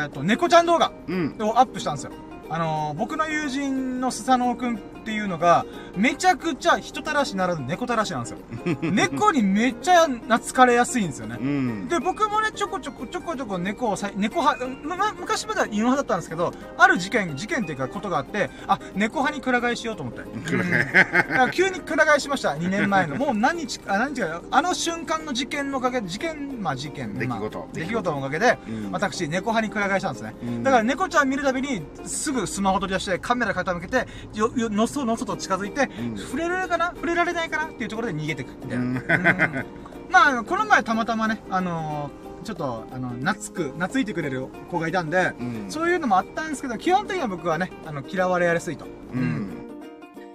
ーと、猫ちゃん動画うん。をアップしたんですよ。あのー僕の友人のスサノオくんっていうのが、めちゃくちゃ人たらしならず猫たらしなんですよ。猫にめっちゃ懐かれやすいんですよね。うん。で、僕もね、ちょこちょこ、ちょこちょこ猫をさい、猫派、ま、ま昔までは犬派だったんですけど、ある事件、事件っていうかことがあって、あ、猫派にくら替えしようと思って。うんだから急にくら替えしました、2年前の。もう何日か、あ何日か、あの瞬間の事件のおかげで、事件、まあ事件、まあ出来事出来事のおかげで、うん私、猫派にくら替えしたんですね。うんだから猫ちゃん見るたびに、すぐスマホ取り出して、カメラ傾けて、よ、よ、のそのそと近づいて、うん触れられるかな？触れられないかな？っていうところで逃げてく。みたいな。うんうん まあこの前たまたまね、あのーちょっと、あの、懐く、懐いてくれる子がいたんで、うん。そういうのもあったんですけど、基本的には僕はね、あの、嫌われやすいと。うん。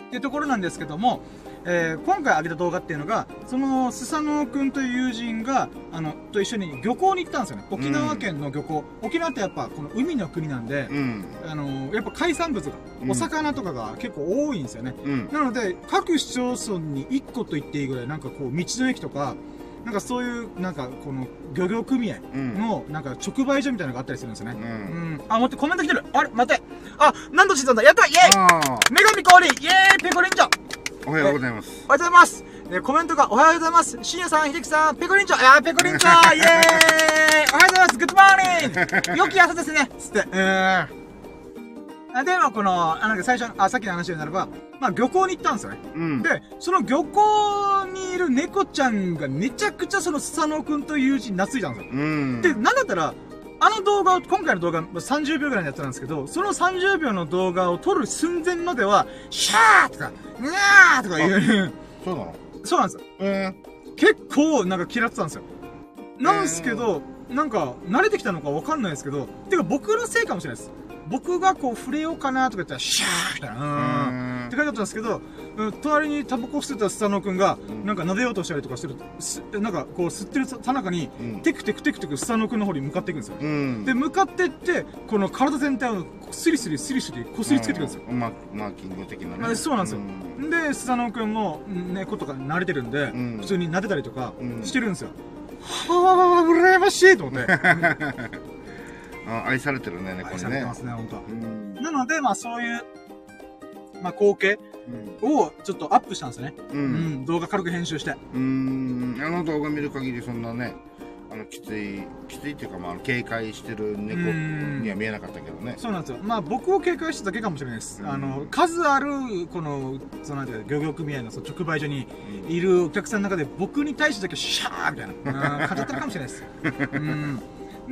っていうところなんですけども、えー今回上げた動画っていうのが、その、スサノオくんという友人が、あの、と一緒に漁港に行ったんですよね。沖縄県の漁港。沖縄ってやっぱ、この海の国なんで、うん。あのやっぱ海産物が、うんお魚とかが結構多いんですよね。うん。なので、各市町村に1個と言っていいぐらい、なんかこう、道の駅とか、なんかそういう、なんかこの、漁業組合うん。の、なんか直売所みたいなのがあったりするんですよね。う。うんん。あ、待って、コメント来てるあれ待って。あ、何度してたんだやったイェイ女神降臨イェーイペコリンチョおはようございます。おはようございますえーコメントが、おはようございます深夜さん、秀樹さん、ペコリンチョいやー、ペコリンチョ イェーイおはようございます Good morning 良き朝ですねつって。うーん。あでも、この、あ、なんか最初、あ、さっきの話になれば、まあ、漁港に行ったんですよね。うん。で、その漁港にいる猫ちゃんがめちゃくちゃそのスサノオくんという友人に懐いたんですよ。うん。で、なんだったら、あの動画を、今回の動画30秒ぐらいのやつなんですけど、その30秒の動画を撮る寸前までは、シャーとか、うわーとか言う、そうなの？そうなんですよ。うん。結構なんか嫌ってたんですよ。なんですけど、なんか慣れてきたのかわかんないですけど、てか僕のせいかもしれないです。僕がこう触れようかなとか言ったら、シャーみたいな。うーんって書いてあったんですけど、うん隣にタバコ吸ってたスタノオくんが、うんなんか撫でようとしたりとかしてると、すなんかこう吸ってるさなかに、うんテクテクテクテクスタノオくんの方に向かっていくんですよ。うん。で、向かってって、この体全体をスリスリスリスリこすりつけてくるんですよ。うん。ママーキング的なあね。そうなんですようんで、スタノオくんもうん猫とか慣れてるんで、うん普通に撫でたりとかうんしてるんですよ。はぁ、羨ましいと思って。あ愛されてるね、猫愛されてま。すね、本当。うん。なので、まあそういう、まあ光景うんをちょっとアップしたんですよね。う。うんん、動画軽く編集して。うん。あの動画見る限りそんなね、あの、きつい、きついっていうか、まあ、警戒してる猫には見えなかったけどね。そうなんですよ。まあ僕を警戒しただけかもしれないです。うんあの、数ある、この、そのなんていうか、漁業組合のその直売所にいるお客さんの中で僕に対してだけシャーみたいな、うん、語ってるかもしれないです。うん。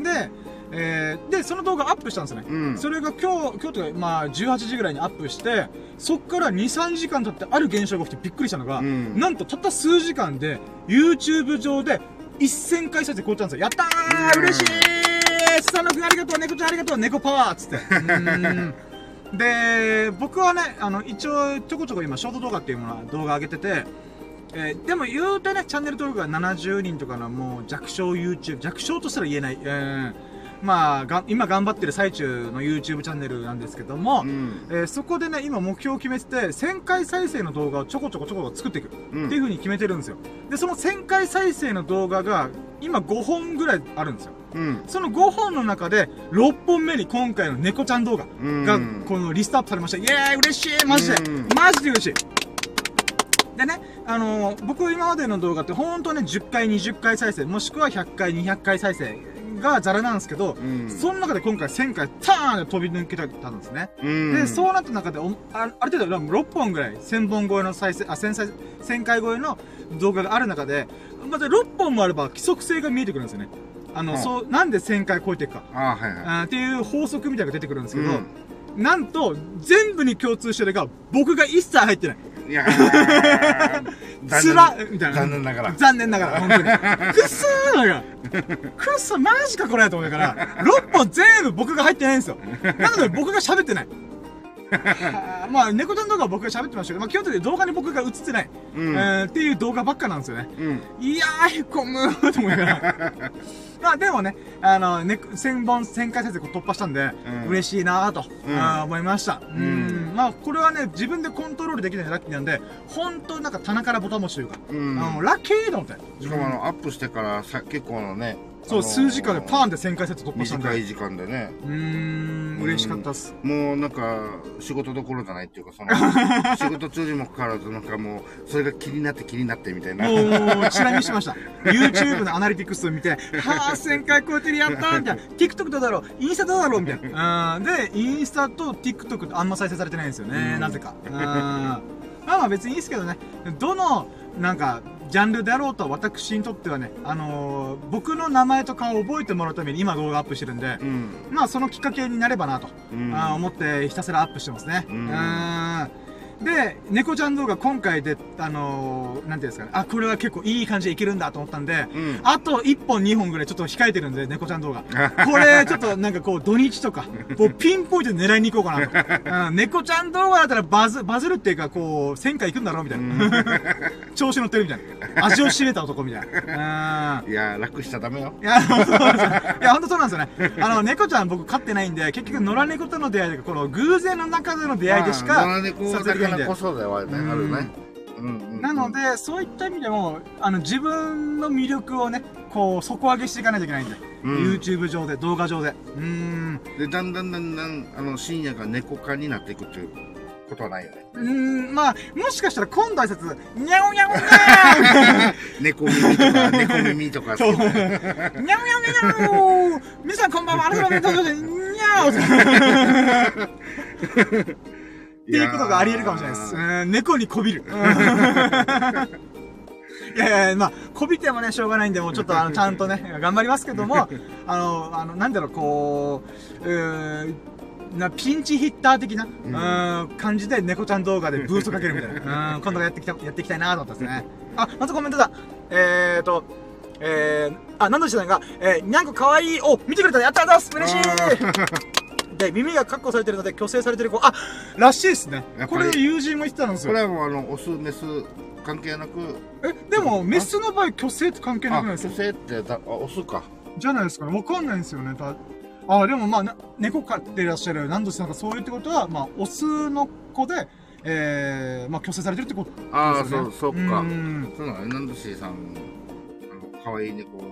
で、えー、で、その動画アップしたんですよね。うん。それが今日、今日というか、まあ、18時ぐらいにアップして、そっから2、3時間経ってある現象が起きてびっくりしたのが、うんなんとたった数時間で、YouTube 上で1000回再生超えたんですよ。やったーうん嬉しいスタノくんありがとう猫ちゃんありがとう猫パワーっつって。で、僕はね、あの、一応、ちょこちょこ今、ショート動画っていうものは動画上げてて、えーでも言うてね、チャンネル登録が70人とかのもう弱小 YouTube、弱小としたら言えない。えーまあが、今頑張ってる最中の YouTube チャンネルなんですけども、うん。えーそこでね、今目標を決めてて、1000回再生の動画をちょこちょこちょこ作っていく。うんっていう風に決めてるんですよ。で、その1000回再生の動画が、今5本ぐらいあるんですよ。うん。その5本の中で、6本目に今回の猫ちゃん動画うんが、このリストアップされました。イエーイ嬉しいマジでうんマジで嬉しいでね、あのー僕今までの動画ってほんとね、10回、20回再生、もしくは100回、200回再生がザラなんですけど、うん。その中で今回1000回、ターンで飛び抜けたんですね。うん。で、そうなった中でおあ、ある程度6本ぐらい、1000本超えの再生、あ、1000再、1000回超えの動画がある中で、また6本もあれば規則性が見えてくるんですよね。あの、うんそう、なんで1000回超えていくか。ああ、はいはあーっていう法則みたいなのが出てくるんですい。けど、なんと、全部に共通してるが、僕が一切入ってない。うん。いやーつらみたいな。残念ながら。残念ながら、本当に。くっそーだから。くっそ、マジかこれと思うから、6本全部僕が入ってないんですよ。なので僕が喋ってない。は あまあ、猫ちゃん動画は僕が喋ってましたけど、まあ、基本的に動画に僕が映ってない、うんえーっていう動画ばっかなんですよね。うん。いやー、へこむーと思いながら。まあ、でもね、あの、ね、1000本、1000回再生突破したんで、うん嬉しいなーと、うん思いました。うんんまあ、これはね、自分でコントロールできないラッキーなんで、本当なんか棚からボタン持ちというか、うん。あのラッキーと思って。しかもあの、アップしてからさ、結構あのね、そう、あのー数時間でパーンって1000回セット突破したんで。短い時間でね。うーん、嬉しかったっす。もうなんか、仕事どころじゃないっていうか、その、仕事中にもかかわらず、なんかもう、それが気になって気になってみたいな。もう、ちなみにしました。YouTube のアナリティクスを見て、はぁ、1000回超えてるやったーみたいな。TikTok どうだろう？インスタどうだろう？みたいな。うん。で、インスタと TikTok ってあんま再生されてないんですよね。うんなぜか。うん。まあまあ別にいいですけどね。どの、なんか、ジャンルであろうと私にとってはね、あのー僕の名前と顔を覚えてもらうために今動画アップしてるんで、うん。まあそのきっかけになればなと、うんあー思ってひたすらアップしてますね。うんーんで、猫ちゃん動画今回で、あのーなんていうんですかね、あ、これは結構いい感じでいけるんだと思ったんで、うん。あと1本2本ぐらいちょっと控えてるんで、猫ちゃん動画。これ、ちょっとなんかこう、土日とか、こう、ピンポイントで狙いに行こうかなと。うん、猫ちゃん動画だったらバズ、バズるっていうか、こう、1000回行くんだろうみたいな。調子乗ってるみたいな。味を知れた男みたいな。うん。いや、楽しちゃダメよ。いや、本当そうなんですよ。いや、本当そうなんですよね。あの、猫ちゃん僕飼ってないんで、結局野良猫との出会いとか、この偶然の中での出会いでしかまあ、野良猫撮影できないんでだからこ。そではね、うんあるね。うんうんうんなの、で、そういった意味でも、あの、自分の魅力をね、こう、底上げしていかないといけないんで。うん YouTube 上で、動画上で。うーん。で、だんだんだんだん、あの、深夜が猫化になっていくっていうことはないよね。うーん、まあ、もしかしたら今度挨拶、にゃおにゃおにゃ猫耳とか、猫耳とか。そうーにゃおにゃおにゃお皆さんこんばんは、改めて登場して、にゃおっていうことがあり得るかもしれないです。うーん猫にこびる。い やいやいや、まあ、こびてもね、しょうがないんで、もうちょっと、あの、ちゃんとね、頑張りますけども、あの、あの、なんだろう、こう、うーん、な、ピンチヒッター的な、うーん、感じで猫ちゃん動画でブーストかけるみたいな。うん、今度やってきた、やっていきたいなと思ったんですね。あ、またコメントだ。えーと、えー、あ、なんとしてさんが、えー、にゃんこかわいい、お、見てくれたやったーだす嬉しいで、耳がカッコされてるので、虚勢されてる子、あ、らしいですねこれ友人も言ってたんですよ。これはもう、あの、オス、メス、関係なく、え、でも、メスの場合、虚勢って関係なくないあ、ですか？女性ってだ、あ、オスか。じゃないですかね。わかんないんですよね。たあ、でもまあ、な猫飼ってらっしゃる、何度してなんかそういうってことは、まあ、オスの子で、えー、まあ、虚勢されてるってことですよね。ああ、そう、そうか。ん。そうなのね、ナンドシーさん、あの、可愛い猫。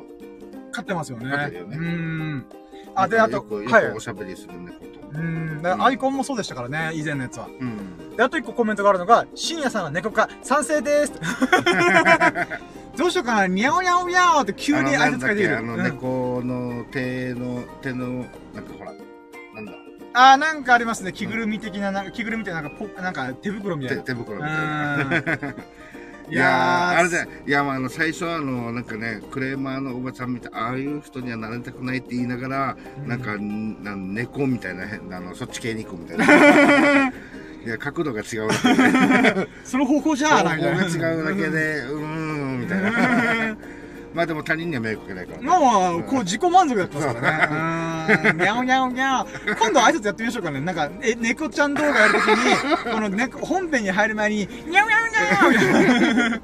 飼ってますよね。飼ってるよねうん。あ、で、あと、よく、よはいくお。しゃべりする猫と。うん。アイコンもそうでしたからね、以前のやつは。うん。で、あと一個コメントがあるのが、深夜さんは猫化、賛成です。どうしようかな、にゃおにゃおにゃおって急に挨拶ができる。あの、うん猫の手の、手の、なんかほら、なんだ、あー、なんかありますね。着ぐるみ的な、なんか着ぐるみみたいな、なんかポ、なんか手袋みたいな。手手袋みたいな。うん。いやー、あれだよ。いや、まあ、あの、最初は、あの、なんかね、クレーマーのおばちゃんみたい、ああいう人にはなりたくないって言いながら、なんか、んなん猫みたいな、変あの、そっち系に行くみたいな。いや、角度が違う その方向じゃあ方向ないが違うだけで、うーん、みたいな。まあでも他人には迷惑かけないからね。まあまあ、こう自己満足だったますからね。うーん。にゃおにゃおにゃお。今度挨拶やってみましょうかね。なんか、え、猫ちゃん動画やるときに、この猫、本編に入る前に、にゃおにゃおにゃ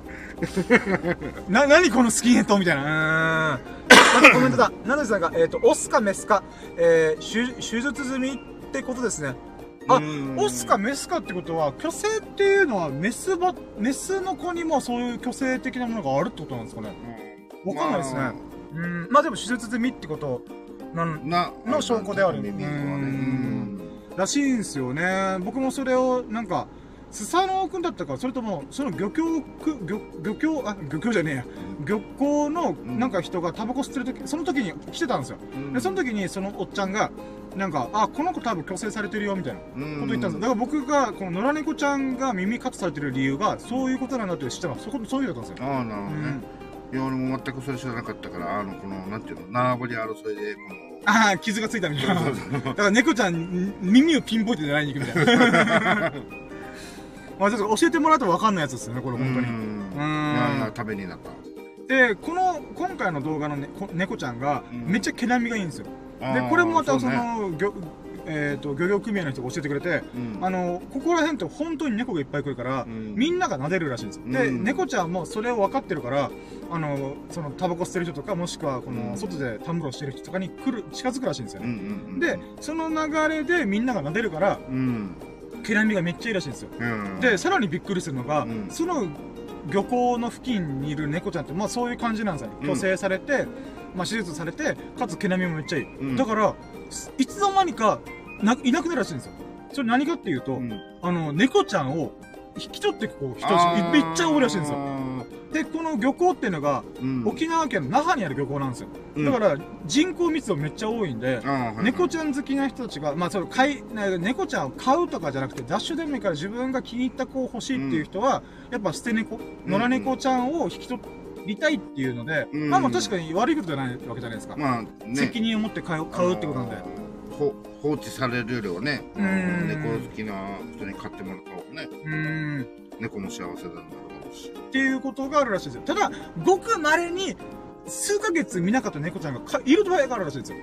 おな、なにこのスキンヘッドみたいな。またコメントだ。なのでさんが、えっ、と、オスかメスか、えー、手手術済みってことですね。あうんオスかメスかってことは、虚勢っていうのは、メスば、メスの子にもそういう虚勢的なものがあるってことなんですかね。わかんないですね。まうん。まあでも手術済みってことなんあな、の証拠である耳はね。ううんん。らしいんですよね。僕もそれを、なんか、スサノオくんだったか、それとも、その漁協く、漁、漁協、あ、漁協じゃねえや。漁港の、んなんか人がタバコ吸ってる時、その時に来てたんですよ。で、その時にそのおっちゃんが、なんか、あ、この子多分虚勢されてるよ、みたいなこと言ったんですよ。だから僕が、この野良猫ちゃんが耳カットされてる理由が、そういうことなんだって知ったのは、そこ、そういうことだったんですよ。ああ、なるほどね。いや、俺も全くそれ知らなかったから、あの、この、なんていうの、縄張り争いで、この、ああ、傷がついたみたいな。だから猫ちゃん、耳をピンポイントで狙いに行くみたいな。まあ、ちょっと教えてもらうと分かんないやつですよね、これ本当に。うんうんいやためになった。で、この、今回の動画の、ね、こ猫ちゃんが、うんめっちゃ毛並みがいいんですよ。で、これもまたその、漁、えっ、と、漁業組合の人が教えてくれて、うんあの、ここら辺って本当に猫がいっぱい来るから、うんみんなが撫でるらしいんですよ。で、うん猫ちゃんもそれを分かってるから、あの、その、タバコ吸ってる人とか、もしくは、この、うん外でタンブロしてる人とかに来る、近づくらしいんですようんうね。んうん。で、その流れでみんなが撫でるから、うん。毛並みがめっちゃいいらしいんですよ。うん。で、さらにびっくりするのが、うんその漁港の付近にいる猫ちゃんって、まあそういう感じなんですよ。うん虚勢されて、まあ手術されて、かつ毛並みもめっちゃいい。うんだから、いつの間にか、な、いなくなるらしいんですよ。それ何かっていうと、うんあの、猫ちゃんを引き取ってこう人たちめっちゃ多いらしいんですよ。あで、この漁港っていうのが、ーうん沖縄県の那覇にある漁港なんですよ。うんだから、人口密度めっちゃ多いんで、猫ちゃん好きな人たちが、まあ、それ飼い、な猫ちゃんを飼うとかじゃなくて、ダッシュでもいいから自分が気に入った子を欲しいっていう人は、やっぱ捨て猫、野良猫ちゃんを引き取りたいっていうので、うんまあまあ確かに悪いことじゃないわけじゃないですか。まあね責任を持って飼う買うってことなんで放置されるよりはねうん猫好きな人に飼ってもらった方がねうーん。猫も幸せなんだろうしっていうことがあるらしいですよ。ただ、ごく稀に、数ヶ月見なかった猫ちゃんがかいる場合があるらしいですよ。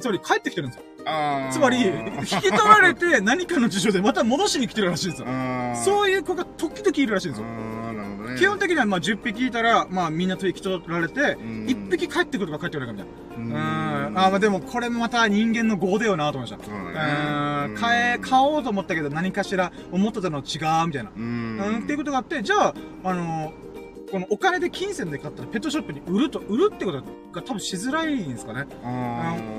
つまり帰ってきてるんですよ。つまり、引き取られて何かの事情でまた戻しに来てるらしいんですよ。そういう子が時々いるらしいんですよ。ね基本的にはまあ10匹いたら、まあみんなと引き取られて、うん1匹帰ってくるか帰ってこないかみたいな。ううんん。あーまあでもこれもまた人間の業だよなと思いました。そうねん。買え、買おうと思ったけど何かしら思ってたの違うみたいな。ううん、んっていうことがあって、じゃあ、あのこのお金で金銭で買ったらペットショップに売ると、売るってことが多分しづらいんですかね。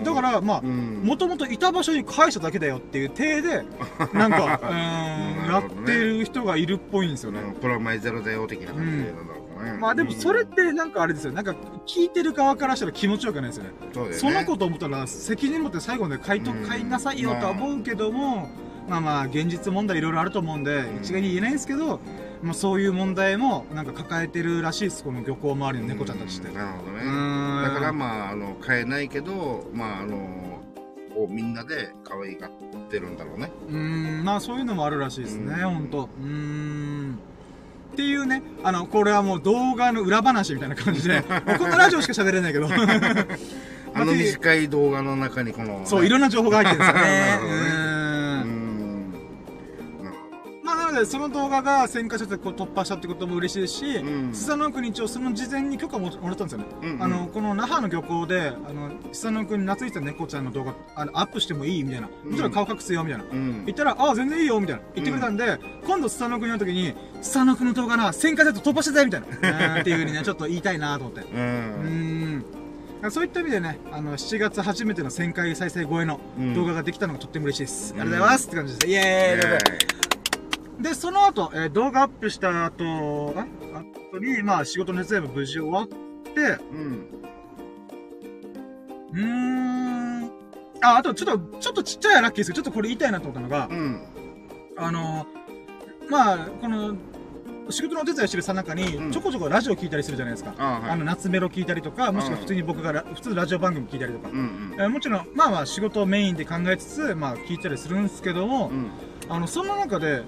だから、まあ、うんもともといた場所に返しただけだよっていう体で、なんか、うーん、やってる人がいるっぽいんですよね。うんプラマイゼロだよ的な感じなんだろうねまあでもそれってなんかあれですよ。なんか聞いてる側からしたら気持ちよくないですよね。そねそのこと思ったら責任持って最後まで買いと、うん買いなさいよとは思うけども、まあまあ現実問題いろいろあると思うんで、ん一概に言えないんですけど、まあそういう問題もなんか抱えてるらしいです。この漁港周りの猫ちゃんたちって。うんなるほどうねだからまああの買えないけどまああのこうみんなで可愛がってるんだろうねうーん、まあそういうのもあるらしいですね、うんほんと。うーん。っていうね、あの、これはもう動画の裏話みたいな感じで、このラジオしか喋れないけど。あの短い動画の中にこのそう、いろんな情報が入ってるんですよね。なるほどねなので、その動画が1000回再生こう突破したってことも嬉しいですし、うんスサノオ国一応その事前に許可ももらったんですよね。うんうんあの、この那覇の漁港で、あの、スサノオ国に懐いてた猫ちゃんの動画、あの、アップしてもいいみたいな。もちろん顔隠すよ、みたいな。うん言ったら、ああ、全然いいよ、みたいな。言ってくれたんで、今度スサノオ国の時に、スサノオ国の動画な、1000回再生突破してたよ、みたいな。う んっていう風にね、ちょっと言いたいなと思って。ううーんん。そういった意味でね、あの、7月初めての1000回再生超えのうん動画ができたのがとっても嬉しいです。うんありがとうございますって感じです。イエーイでで、その後、えー動画アップした後、あ後に、まあ仕事の手伝いも無事終わって、うんうーん。あ、あとちょっと、ちょっとちっちゃいラッキーです。けど、ちょっとこれ言いたいなと思ったのがう、ん。あの、まあ、この、仕事のお手伝いしてるさなかに、うん。ちょこちょこラジオ聞いたりするじゃないですか。あはい。あの、夏メロ聞いたりとか、もしくは普通に僕がラ、普通ラジオ番組聞いたりとか。うんえーもちろん、まあまあ仕事をメインで考えつつ、まあ聞いたりするんですけども、うん。あの、その中で、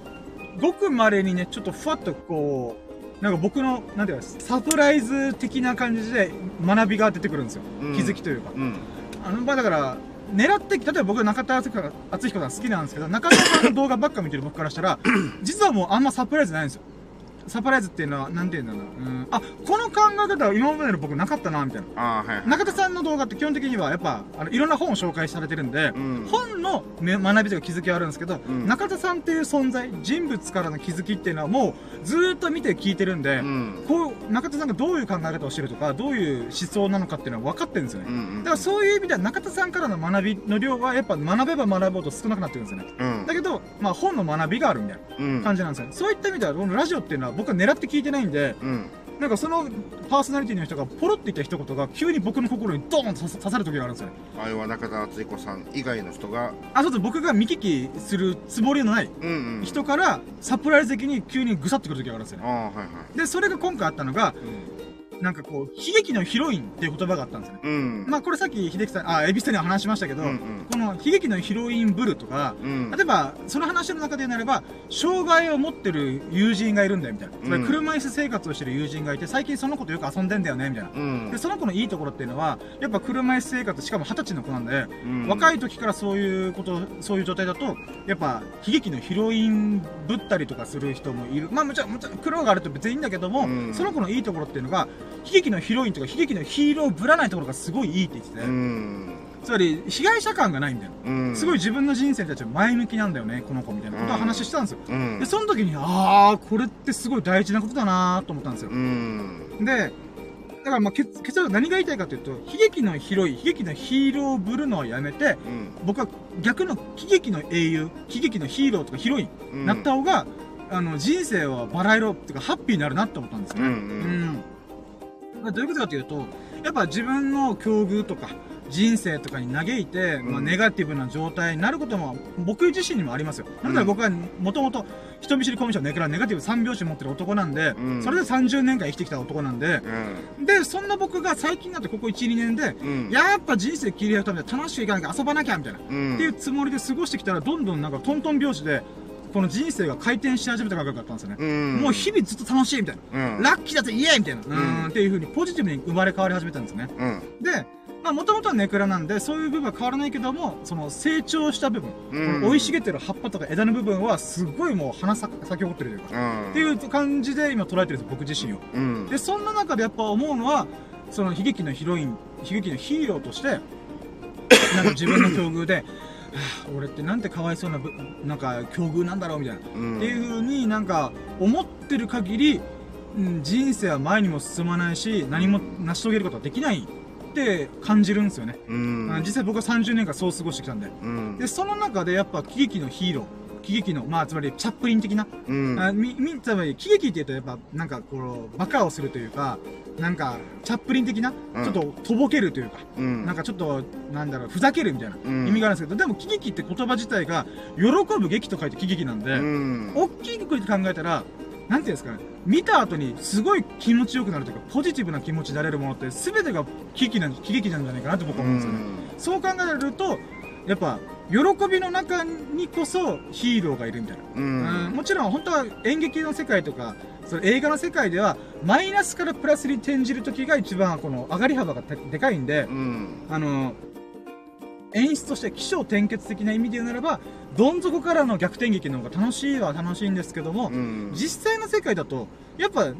ごく稀にね、ちょっとふわっとこう、なんか僕の、なんていうか、サプライズ的な感じで学びが出てくるんですよ。うん気づきというか。うんあの、まあだから、狙って、例えば僕は中田敦彦敦彦さん好きなんですけど、中田さんの動画ばっか見てる僕からしたら、実はもうあんまサプライズないんですよ。サプライズっていうのは、なんていうんだろうな。うん。あ、この考え方は今までの僕なかったな、みたいな。あはいはい中田さんの動画って基本的にはやっぱ、あの、いろんな本を紹介されてるんで、うん本のめ学びとか気づきはあるんですけど、うん中田さんっていう存在、人物からの気づきっていうのはもうずーっと見て聞いてるんで、うんこう、中田さんがどういう考え方をしてるとか、どういう思想なのかっていうのは分かってるんですよね。うんだからそういう意味では中田さんからの学びの量はやっぱ学べば学ぶほど少なくなってるんですよね。うんだけど、まあ本の学びがあるみたいうんな感じなんですよね。そういった意味では、このラジオっていうのは僕は狙って聞いてないんで、うん。なんかそのパーソナリティの人がポロって言った一言が急に僕の心にドーンと刺さる時があるんですよ。ね。あれは中田敦彦さん以外の人が。あ、そうそう、僕が見聞きするつもりのない人からサプライズ的に急にぐさってくる時があるんですよ。ね。はいはい。で、それが今回あったのが、うんなんかこう、悲劇のヒロインっていう言葉があったんですよね。うんまあこれさっき秀樹さん、あ、エビスさんには話しましたけど、うんうんこの悲劇のヒロインブルとか、うん例えば、その話の中でなれば、障害を持ってる友人がいるんだよ、みたいな。つまりうん車椅子生活をしてる友人がいて、最近その子とよく遊んでんだよね、みたいな。うんで、その子のいいところっていうのは、やっぱ車椅子生活、しかも二十歳の子なんで、うん若い時からそういうこと、そういう状態だと、やっぱ悲劇のヒロインぶったりとかする人もいる。まあもちろん、もちろん苦労があると別にいいんだけども、うんその子のいいところっていうのが、悲劇のヒロインとか悲劇のヒーローをぶらないところがすごいいいって言ってて、うんつまり被害者感がないんだよ。うんすごい自分の人生に対して前向きなんだよね、この子みたいなことを話したんですよ。うんで、その時に、あー、これってすごい大事なことだなと思ったんですよう。んで、だからまあ結結論何が言いたいかというと、悲劇のヒロイン、悲劇のヒーローをぶるのはやめて、うん。僕は逆の喜劇の英雄、喜劇のヒーローとかヒロインなった方が、あの、人生はバラ色っていうか、ハッピーになるなって思ったんですよね。うんどういうことかというと、やっぱ自分の境遇とか、人生とかに嘆いて、まあ、うんネガティブな状態になることも、僕自身にもありますよ。だから僕は、もともと、人見知りコミュ障ネクラネガティブ三拍子持ってる男なんで、うんそれで30年間生きてきた男なんで、うん。で、そんな僕が最近になってここ1、2年で、うん。やっぱ人生切り開くためには楽しくいかなきゃ遊ばなきゃみたいな、うん。っていうつもりで過ごしてきたら、どんどんなんかトントン拍子で、この人生が回転し始めた感覚だったんですよね。うん。もう日々ずっと楽しいみたいな。うん。ラッキーだぜイエーイみたいな。ううんん、っていう風にポジティブに生まれ変わり始めたんですよね。うん。で、まあもともとはネクラなんで、そういう部分は変わらないけども、その成長した部分、うん。この生い茂ってる葉っぱとか枝の部分は、すっごいもう花咲咲き誇ってるというか、うん。っていう感じで今捉えてるんですよ、僕自身を。うん。で、そんな中でやっぱ思うのは、その悲劇のヒロイン、悲劇のヒーローとして、なんか自分の境遇で、はあ俺ってなんてかわいそうなぶ、なんか境遇なんだろうみたいな。うん。っていう風になんか思ってる限り、うん、人生は前にも進まないし、何も成し遂げることはできないって感じるんですよね。うん。あ実際僕は30年間そう過ごしてきたんで。うん。で、その中でやっぱ喜劇のヒーロー、喜劇の、まあつまりチャップリン的な、うん。あみ、み、つまり喜劇って言うとやっぱなんかこう、バカをするというか、なんかチャップリン的な、うんちょっととぼけるというか、うん。なんかちょっと、なんだろう、ふざけるみたいなうん意味があるんですけど、でも喜劇って言葉自体が、喜ぶ劇と書いて喜劇なんで、うん。大きいく考えたら、なんていうんですかね、見た後にすごい気持ちよくなるというか、ポジティブな気持ちになれるものって、全てが喜劇なん喜劇なんじゃないかなと僕は思うんですよね。そう考えると、やっぱ、喜びの中にこそヒーローがいるみたいな。ううんん。もちろん本当は演劇の世界とか、その映画の世界では、マイナスからプラスに転じる時が一番この上がり幅がででかいんで、うん。あの、演出として起承転結的な意味で言うならば、どん底からの逆転劇の方が楽しいは楽しいんですけども、うん。実際の世界だと、やっぱ、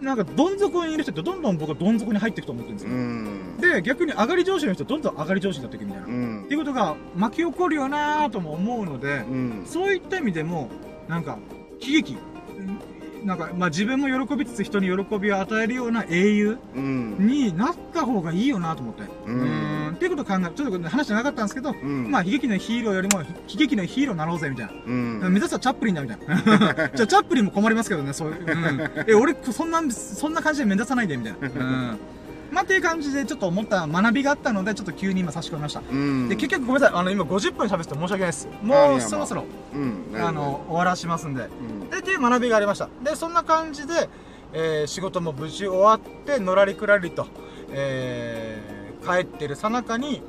なんかどん底にいる人ってどんどん僕はどん底に入っていくと思ってるんですうよ。ん。で、逆に上がり上司の人はどんどん上がり上司になっていくみたいな。っうんていうことが巻き起こるよなぁとも思うので、うん。そういった意味でも、なんか、悲劇、うんなんか、まあ自分も喜びつつ人に喜びを与えるような英雄うん。になった方がいいよなと思って。うんっていうことを考え、ちょっと話長かったんですけど、うん。まあ悲劇のヒーローよりも悲劇のヒーローになろうぜみたいな。うん。目指すはチャップリンだみたいな。じゃあチャップリンも困りますけどね、そういう。うん、え、俺、そんな、そんな感じで目指さないでみたいな。うん。まあっていう感じでちょっと思った学びがあったので、ちょっと急に今差し込みました。うん。で、結局ごめんなさい。あの、今50分喋って申し訳ないです。あもいうやそろそろ、うん。あの、終わらしますんで。うん。で、っていう学びがありました。で、そんな感じで、えー仕事も無事終わって、のらりくらりと、えー帰ってるさなかに、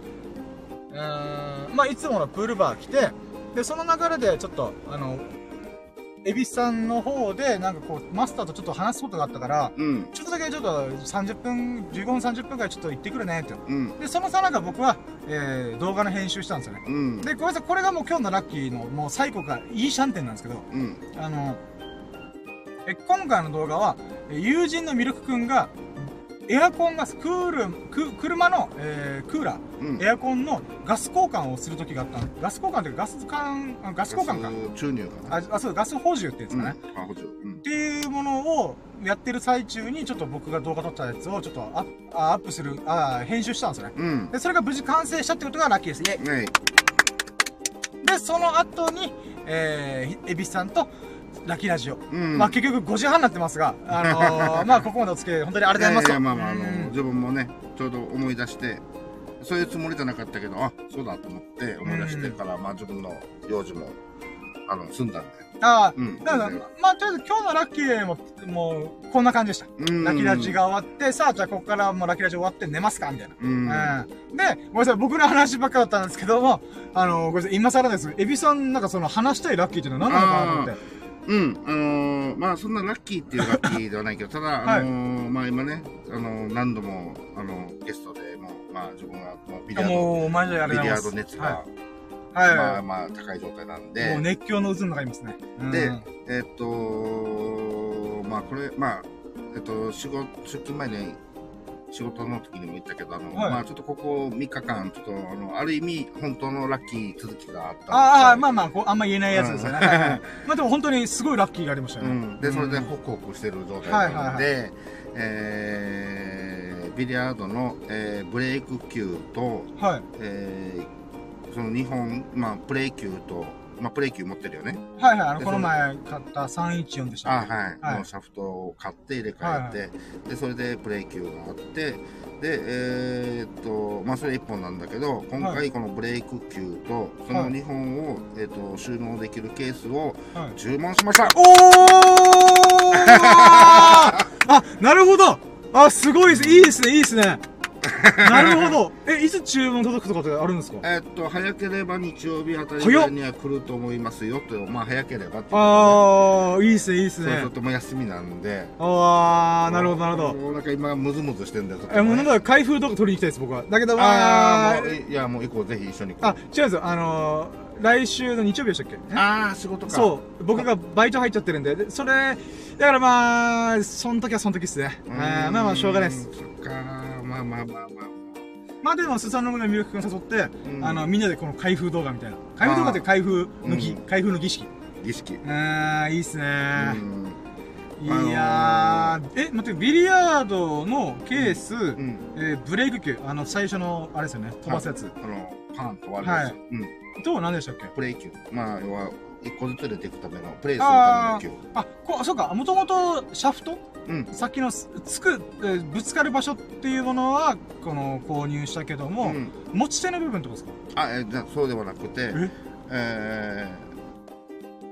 うーん、まあ、いつものプールバー来て、で、その流れでちょっと、あの、エビさんの方で、なんかこう、マスターとちょっと話すことがあったから、うん。ちょっとだけちょっと30分、15分30分くらいちょっと行ってくるねって。うん。で、そのさなか僕は、えー動画の編集したんですよね。うん。で、ごめんなさい、これがもう今日のラッキーのもう最高か、いいシャンテンなんですけど、うん。あの、え、今回の動画は、え友人のミルクくんが、エアコンが、クール、く、車の、えークーラうんー、エアコンのガス交換をする時があったの。ガス交換っていうかガス管、あガス交換か。ガス注入かな。あ、あそう、ガス補充ってやつかね。うん。あ、補助。うんっ。ていうものをやってる最中に、ちょっと僕が動画撮ったやつをちょっとアップする、あ編集したんですよね。うん。で、それが無事完成したってことがラッキーです。イェイねで、その後に、えー、エビスさんと、ラッキーラジオ。うん。まあ結局5時半になってますが、あのー、まあここまでお付き合い本当にありがとうございます。ややまあまあ、あの、うん自分もね、ちょうど思い出して、そういうつもりじゃなかったけど、あ、そうだと思って思い出してから、まあ自分の用事も、あの、済んだんで。ああ、うん。だから、まあとりあえず今日のラッキーも、もう、こんな感じでした。うん、ラッキーラジが終わって、さあじゃあここからもうラッキーラジ終わって寝ますかみたいな。うん。うん。で、ごめんなさい、僕の話ばっかだったんですけども、あの、ごめんなさい、今更です。エビさん、なんかその話したいラッキーっていうのは何なのかなと思って。うん、あのー、まあそんなラッキーっていうラッキーではないけど、ただ、あのーまあ今ね、あのー何度も、あのゲストでもう、まあ自分がもうビリヤード、ビリヤー。ド熱が、はい。まあはまあ高い状態なんい。もうで、熱狂の渦の中にいますね。うんでえっと、まあこれ、まあ、えっと、仕事、出勤前に、仕事の時にも言ったけど、あの、はいまあちょっとここ3日間、ちょっと、あの、ある意味、本当のラッキー続きがあった。ああ、まあまあ、こうあんま言えないやつですよね。うん まあでも本当にすごいラッキーがありましたよね。うん。で、それでうんホクホクしてる状態はいはいはいなので、えービリヤードの、えーブレイク級と、はい。えーその日本、まあ、プレイ級と、まあ、プレイ級持ってるよね。はいはい。あの、でこの前買った314でしたっけ？あはい、はいのシャフトを買って入れ替えて、でそれでプレイ級があってでえーっとまあそれ1本なんだけど今は回このブレイク級とその2本を、えーっと収納できるケースをはい。注文しましたおー あ、なるほどあ、すごいです。いいですね、いいですね。なるほど。え、いつ注文届くとかってあるんですか？えーっと早ければ日曜日あたりぐらいには来ると思いますよとまあ早ければっていうことあー、いいですね、いいですねでそうする。ともう休みなんであー、なるほど、なるほど。もうなんか今ムズムズしてんだよちょっとえ、もうねなんだ開封とか取りに行きたいです、僕は。だけど、あまああもういやもう行こうぜひ一緒に行こうあ、違うんですよ。あのー、来週の日曜日でしたっけ？ああ仕事かそう。僕がバイト入っちゃってるんで、でそれ、だからまあ、その時はその時ですね。まあまあ、しょうがないです。そっかまあまあまあまあまあ。でも、スサノグの魅力君を誘って、うん。あの、みんなでこの開封動画みたいな。開封動画って開封の儀、うん。開封の儀式。儀式。あー、いいっすね。うん。いやー、え、待って、ビリヤードのケース、うん。えーブレイク級、あの、最初の、あれですよね、飛ばすやつ。あのパンと割るやつ、はい。うん。と、何でしたっけ？プレイ級まあ要は一個ずつ入れていくためのプレイするためのあ、こそうか、もともとシャフト？級うん。さっきのすつく、えーぶつかる場所っていうものは、この、購入したけども、うん。持ち手の部分ってことですか？あえじゃあそうではなくてえ？えー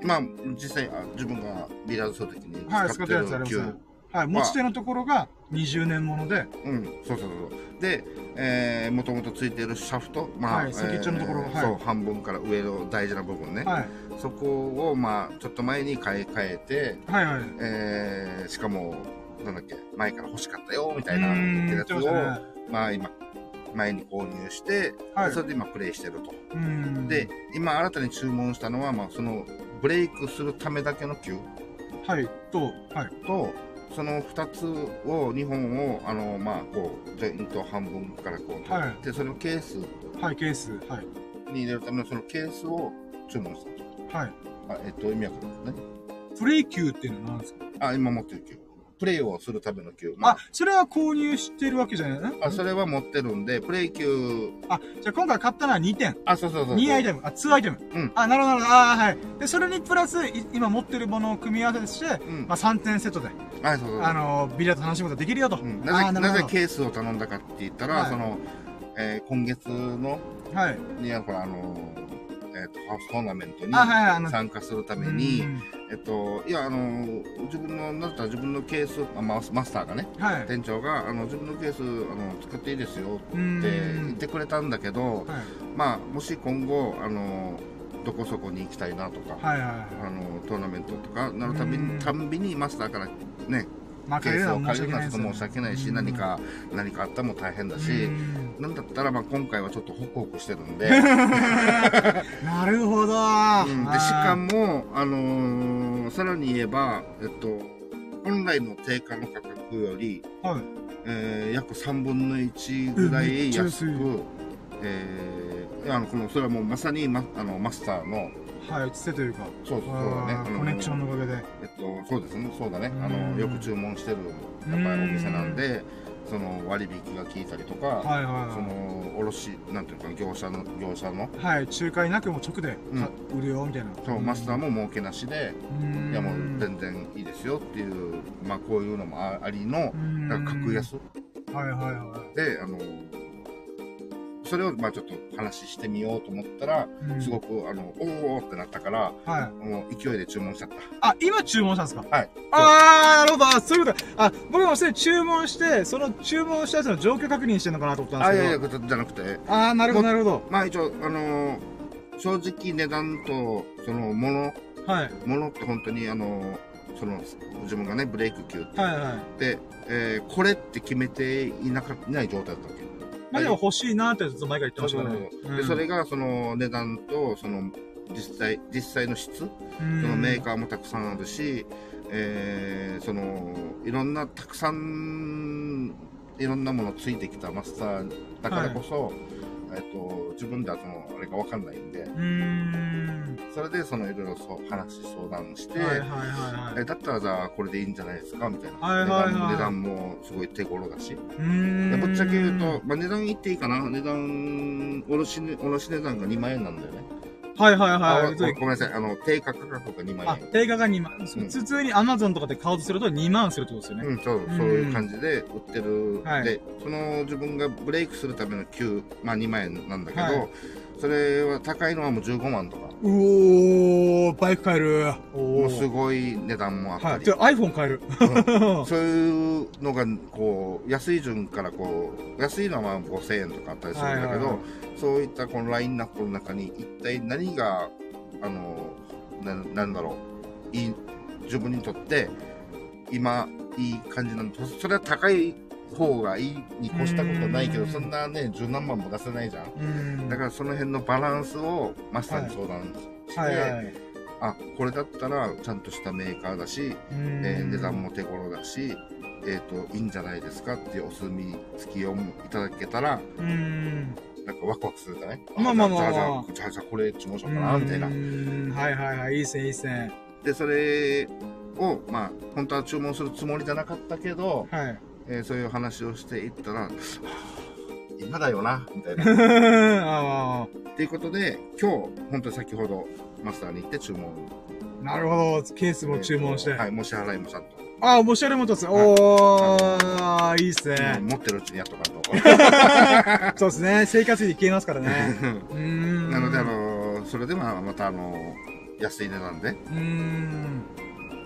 まあ実際あ自分がビリヤードするときにはい、使使ってるやつありるます。球はい、持ち手のところが20年もので、うん。そうそうそうで、えー、もともとついてるシャフト。まあ、はい先っちょのところ。えーはい。そう半分から上の大事な部分ね、はい、そこをまあちょっと前に買い替えてはいはい。えー、しかも、なんだっけ、前から欲しかったよ、みたいなやつを、言ってまあ今、前に購入して、はい。それで今プレイしてると。で、今新たに注文したのは、まあその、ブレイクするためだけの球はい、と、はい。と、その2つを、2本を、あの、まあこう、ジョイント半分からこう取って、はそれをケースはい、ケース。はい。に入れるためのそのケースを注文したと。はい。あえっと、意味わかるんですね。プレイ級っていうのは何ですか？あ、今持ってる球。プレイをするための球。まあ、それは購入してるわけじゃないね。あ、それは持ってるんで、プレイ球、あ、じゃあ今回買ったのは2点。あ、そうそうそうそう。2アイテム。あ、2アイテム。うんあ、なるほど、なるほど。あはい。で、それにプラス、い今持ってるものを組み合わせして、うんまあ3点セットで、あ、そうそうそう。あの、ビリヤード楽しむことができるよと。うん、あなぜ、ーなるほどなぜケースを頼んだかって言ったら、はいその、えー今月の、はい。にはほら、あのー、えっ、と、ハウストーナメントに参加するためうに、んえっと、いや、あのー、自分の、なったら自分のケース、あマスマスターがね、はい。店長が、あの、自分のケース、あの、使っていいですようって言っん。てくれたんだけど、はい。まあ、もし今後、あのー、どこそこに行きたいなとか、はい、はい。あのトーナメントとかなるたびにマスターからねまあ、るケースをのはちょっと申し訳ないし、何か何かあったらも大変だし、うん。なんだったらまあ今回はちょっとホクホクしてるんで。なるほど。うん。でしかも、あのーさらに言えば、えっと、本来の定価の価格より、はい。えー約3分の1ぐらい安く、えーあのこのそれはもうまさにマあのマスターのはい、つてというか、そうそうそうだねコネクションのおかげで。えっと、そうですね、そうだね、あうん。のよく注文してるやっぱりお店なんで、その割引が効いたりとか、はいはいそはの卸なんていうか業者の業者の、い。はい、仲介なくも直でか売るよ、みたいな。そうマスターも儲けなしで、うん。いやもう全然いいですよっていう、まあこういうのもあありの格安。はいはいはで、あのそれをまあちょっと話してみようと思ったら、い。うんすごくあのおおってなったから、はい。もう勢いで注文しちゃった。あ、今注文したんですか？はい。あー、なるほど。あそういうこと。あ、僕もすでに注文して、その注文したやつの状況確認してるのかなと思ったんあ、いですけど。やいや、じゃなくて、あー、なるほど、なるほど。まあ一応、あのー正直値段と、その、もの、はい。ものって本当に、あのーその、自分がね、ブレイク級って、はいはい。で、えーこれって決めていなかいない状態だったわけ。まあでも欲しいなってずっと前から言ってましたね。そで、それが、その、値段と、その、実際、実際の質、そそのメーカーもたくさんあるし、えーその、いろんな、たくさん、いろんなものついてきたマスターだからこそ、えっと、自分ではその、あれがわかんないんで、ん。それで、その、いろいろそう、話、相談して、はいはいはいはい。えだったらじゃあこれでいいんじゃないですかみたいな。はいはいはい値段値段もすごい手頃だし。うーん。でぶっちゃけ言うと、まあ、値段言っていいかな値段、卸値段が2万円なんだよね。はいはいあはい。ごごめんなさい。あの、定価価格が2万あ円。、定価が2万。うん普通に Amazon とかで買おうとすると2万するってことですよね。うん、そう、そういう感じで売ってる。はいで、その自分がブレイクするための9、まあ2万円なんだけど、はいそれは高いのはもう15万とか。うおー、バイク買える。おもうすー。ごい値段もあったはい。り。じゃあ iPhone 買える。そういうのが、こう、安い順からこう、安いのはまあ5000円とかあったりするんだけど、はいはいはいそういったこのラインナップの中に一体何が、あの、ななんだろう、いい、自分にとって、今、いい感じなのと、それは高い方がいいに越したことはないけど、うんそんなね、十何万も出せないじゃん。うん。だからその辺のバランスをマスターに相談して、はいはい。あ、これだったらちゃんとしたメーカーだし、えー値段も手頃だし、えっ、と、いいんじゃないですかっていうお墨付きをいただけたら、うーん。なんかワクワクするじゃない？まあまあまあじゃあじゃあ、じゃあ、じゃあこれ注文しようかな、みたいなはいはいはい。いいっすね、いいっすね。で、それを、まあ、本当は注文するつもりじゃなかったけど、はい。えーそういう話をしていったら、今だよな、みたいな。あっていうことで、今日、本当に先ほど、マスターに行って注文。あ、なるほど。ケースも注文して。はい、申し払いもちゃんと。ああ、もしあれもとですね。おー、いいっすね。持ってるうちにやっとかんと。そうですね。生活費消えますからね。なので、あ、の、それでまあ、またあの、安い値段で、うーん。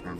あの、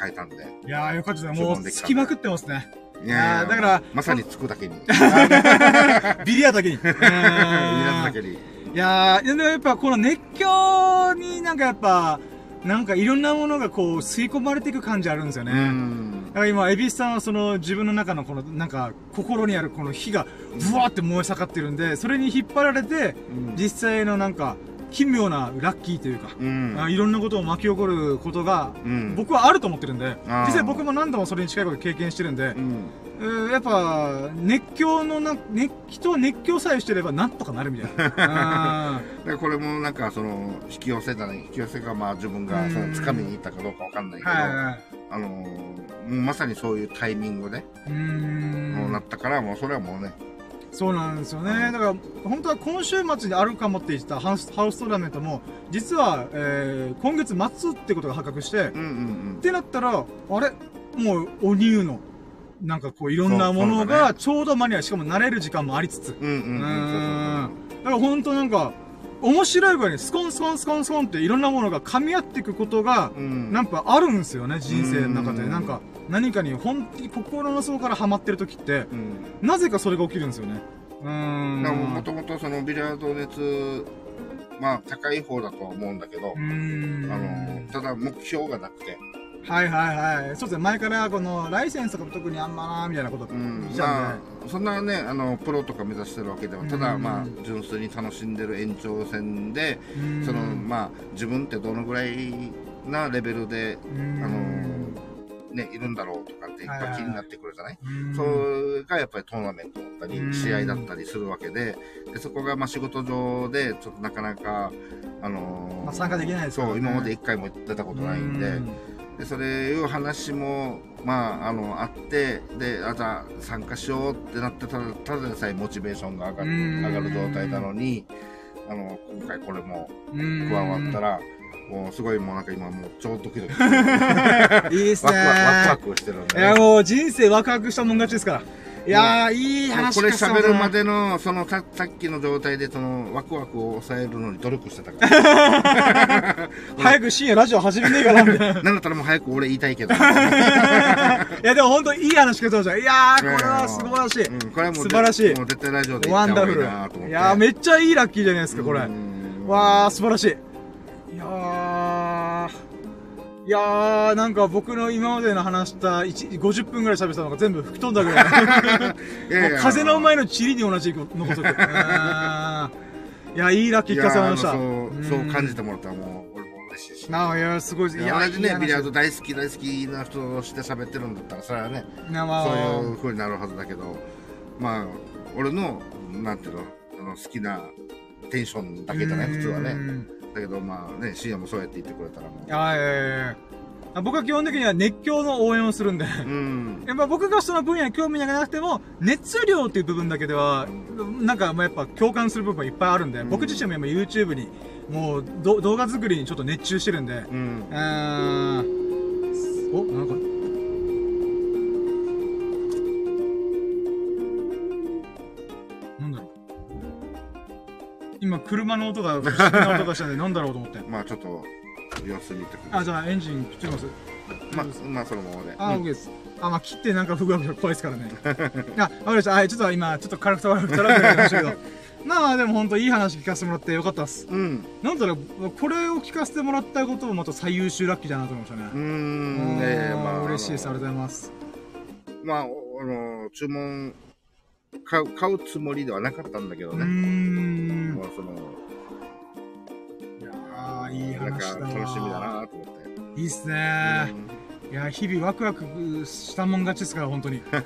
買えたんで。いやー、よかったですね。注もう、つきまくってますね。いやーだからまさにつくだけに。ビリヤだけに。うーんいらだけに。いやー、でもやっぱこの熱狂になんかやっぱ、なんかいろんなものがこう吸い込まれていく感じあるんですよね。うん。だから今、エビスさんはその自分の中のこのなんか心にあるこの火がブワーって燃え盛ってるんで、それに引っ張られて、実際のなんか奇妙なラッキーというか、うん。あいろんなことを巻き起こることがうん。僕はあると思ってるんで、実際僕も何度もそれに近いこと経験してるんでう、ん。えーやっぱ熱狂のな、熱人は熱狂さえしてればなんとかなるみたいな。でこれもなんかその引き寄せじゃない引き寄せがまあ自分がその掴みに行ったかどうかわかんないけど、はいはい。あのーまさにそういうタイミングで、もうんなったからもうそれはもうねそうなんですよね。だから、本当は今週末にあるかもって言ってたハウスハウストーナメントも、実は、えー今月末ってことが発覚して、うんうんってなったら、あれ？もう、おニューの、なんかこう、いろんなものが、ちょうど間に合い、しかも慣れる時間もありつつ。うんうんうん。うんうーん。だから本当なんか、面白い具合にスコンスコンスコンスコンっていろんなものが噛み合っていくことが、うん。なんかあるんですよね、人生の中で。うん。なんか、何かに本当に心の底からハマってる時って、うんなぜかそれが起きるんですよね。うーん。もともとそのビリヤード熱まあ高い方だとは思うんだけど。あのただ目標がなくて、はいはいはい。そうですね。前からこのライセンスとかも特にあんまなみたいなことうん言ってたんまあそんなねあのプロとか目指してるわけではただうんまあ純粋に楽しんでる延長戦でそのまあ自分ってどのぐらいなレベルであのねいるんだろうとかっていっぱい気になってくるじゃない、それがやっぱりトーナメントだったりうん。試合だったりするわけででそこがまあ仕事上でちょっとなかなかあのーまあ参加できないですね。そう今まで一回も出たことないんでうでそれいう話もまああのあってであじゃあ参加しようってなってただただでさえモチベーションが上がるうん。上がる状態なのにあの今回これも加わったらもうすごいもうなんか今もう超ドキドキ いいっすねワクワクワクワクしてるんで、いやもう人生ワクワクしたもん勝ちですから。いやー、いい話これ喋るまでの、そのささっきの状態で、その、ワクワクを抑えるのに努力してたから。早く深夜ラジオ始めねえかなみたいな。なんだったらもう早く俺言いたいけど。いやでも本当いい話聞けそうじゃん。いやー、これは素晴らしい。うん、これはもう、素晴らしいもう絶対ラジオでワンダフル。いやー、めっちゃいいラッキーじゃないですか、これ。うんわー、素晴らしい。いやー、いやー、なんか僕の今までの話した1 50分ぐらい喋ったのが全部吹き飛んだぐらい。いやいや風の前の塵に同じ残ってる。うーんいや、いいラッキー聞かせました。そう、そう感じて。てもらったらもう、俺も嬉しいし。なあ、いや、すごいです。いや同じね、ビリヤード大好き大好きな人として喋ってるんだったら、それはね、そういう風になるはずだけど、まあ、俺の、なんていうの、あの好きなテンションだけじゃない、普通はね。うんだけどまあね、深夜もそうやって言ってくれたらもう。あいやいやいやあ僕は基本的には熱狂の応援をするんで。うん。やっぱ僕がその分野に興味がなくても、熱量っていう部分だけでは、なんかまあやっぱ共感する部分がいっぱいあるんで、うん僕自身も今 YouTube に、もうど動画作りにちょっと熱中してるんで、うんう。ーん。お、なんか。今、車の音が、不思議な音がしたんで、なんだろうと思って。まあちょっと、様子見てくる。あ、じゃあエンジン切ってみます？まあ、まあそのままで。あ、うん OK です。あ、まあ、切ってなんかふぐわふぐ怖いですからね。あ、わかりました。はい、ちょっと今、ちょっと軽くトラブルトラブルありましたけど。まあまあ、でも本当いい話聞かせてもらってよかったです。うん。なんだろう、これを聞かせてもらったこともまた最優秀ラッキーだなと思いましたね。うーん。ええまあ。嬉しいです。ありがとうございます。まあ、おあの、注文、買う、買うつもりではなかったんだけどね。ん。も。うその、いやーいい話だわ楽しみだなと思って。いいっすね。いや日々ワクワクしたもん勝ちですから本当に。いや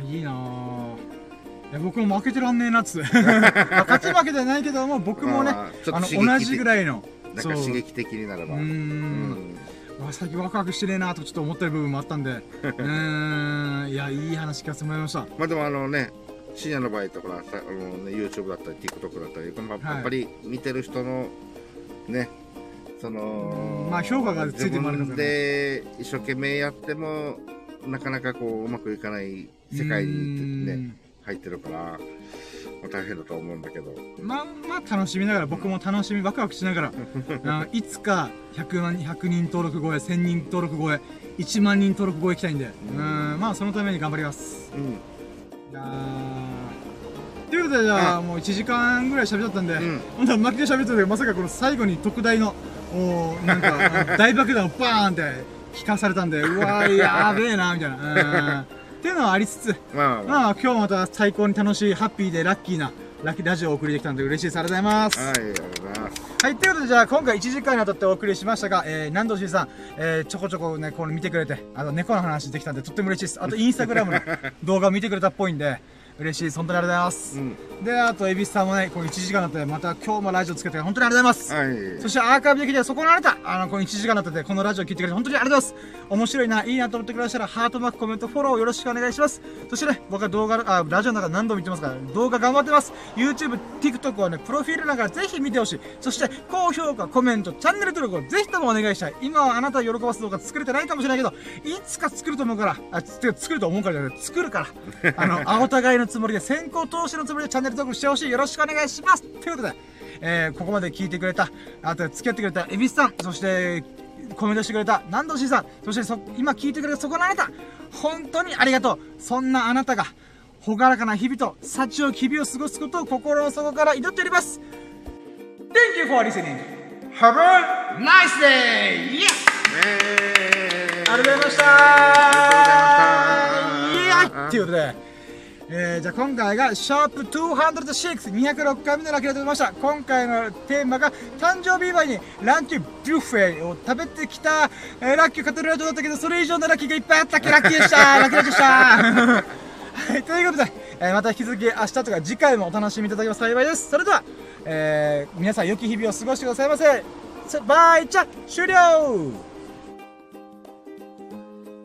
ーいいなー。いや僕も負けてらんねえなっつ 勝ち負けじゃないけども僕もね、まああの同じぐらいの。なんか刺激的になれば。うーん。わ最近ワクワクしてねえなとちょっと思ってる部分もあったんで。うーん。いやいい話聞かせてもらいました。まあでもあのね、深夜の場合とかさあの、ね、YouTube だったり TikTok だったり、まあはい。やっぱり見てる人のね、その、まあ評価がついてもあるのかで一生懸命やっても、なかなかこう、うまくいかない世界にね、入ってるから、まあ、大変だと思うんだけど。まあまあ楽しみながら僕も楽しみワクワクしながら。あいつか100万100人登録超え1000人登録超え1万人登録超え行きたいんで。うん。まあそのために頑張ります。うん。ということでじゃあもう1時間ぐらい喋っちゃったんで、うん。ほんとは巻きで喋ってたけどまさかこの最後に特大のおーなんか 大爆弾をバーンって聞かされたんでうわーやべえなみたいな。うんっていうのはありつつまあ、まあ、まあ今日また最高に楽しいハッピーでラッキーなラッキーラジオをお送りできたので嬉しいですありがとうございますはい、ありがとうございます。はい、ということで、じゃあ、今回1時間にわたってお送りしましたが、えー、南藤さん、えー、ちょこちょこね、この見てくれて、あと、猫の話できたんで、とっても嬉しいです。あと、インスタグラムの動画を見てくれたっぽいんで、嬉しいです。本当にありがとうございます。うん。で、あと、恵比寿さんもね、この1時間だったんで、また今日もラジオつけて、本当にありがとうございます。はい。そしてアーカイブできて、そこのあなた、あの、この1時間だったんで、このラジオ聞いてくれて、本当にありがとうございます。面白いな、いいなと思ってくださったら、ハートマーク、コメント、フォローよろしくお願いします。そしてね、僕は動画、あ、ラジオの中何度も言ってますから、動画頑張ってます。YouTube、TikTok はね、プロフィールなんかぜひ見てほしい。そして、高評価、コメント、チャンネル登録をぜひともお願いしたい。今はあなたを喜ばす動画作れてないかもしれないけど、いつか作ると思うから、あ、作ると思うからじゃない、作るから。あの、あお互いのつもりで、先行投資のつもりでチャンネル登録してほしい。よろしくお願いします。ということで、えー、ここまで聞いてくれた、あと付き合ってくれたエビスさん、そして、コメントしてくれた南藤さん、そしてそ、今聞いてくれたそこのあなた、本当にありがとう。そんなあなたが、ほがらかな日々と、幸を日々を過ごすことを心の底から祈っております。Thank you for listening. Have a nice day! Yes! えーありがとうございましたいましたーイっていうことで、えー、じゃあ今回がシャープ206、206回目のラッキーでございました。今回のテーマが誕生日祝いにランチビュッフェを食べてきた、えー、ラッキーを語るラジオだったけど、それ以上のラッキーがいっぱいあったっけラッキーでしたラッキーでしたはい、ということで、えーまた引き続き明日とか次回もお楽しみいただけます幸いです。それでは、えー、皆さん良き日々を過ごしてくださいませ。バイチャ終了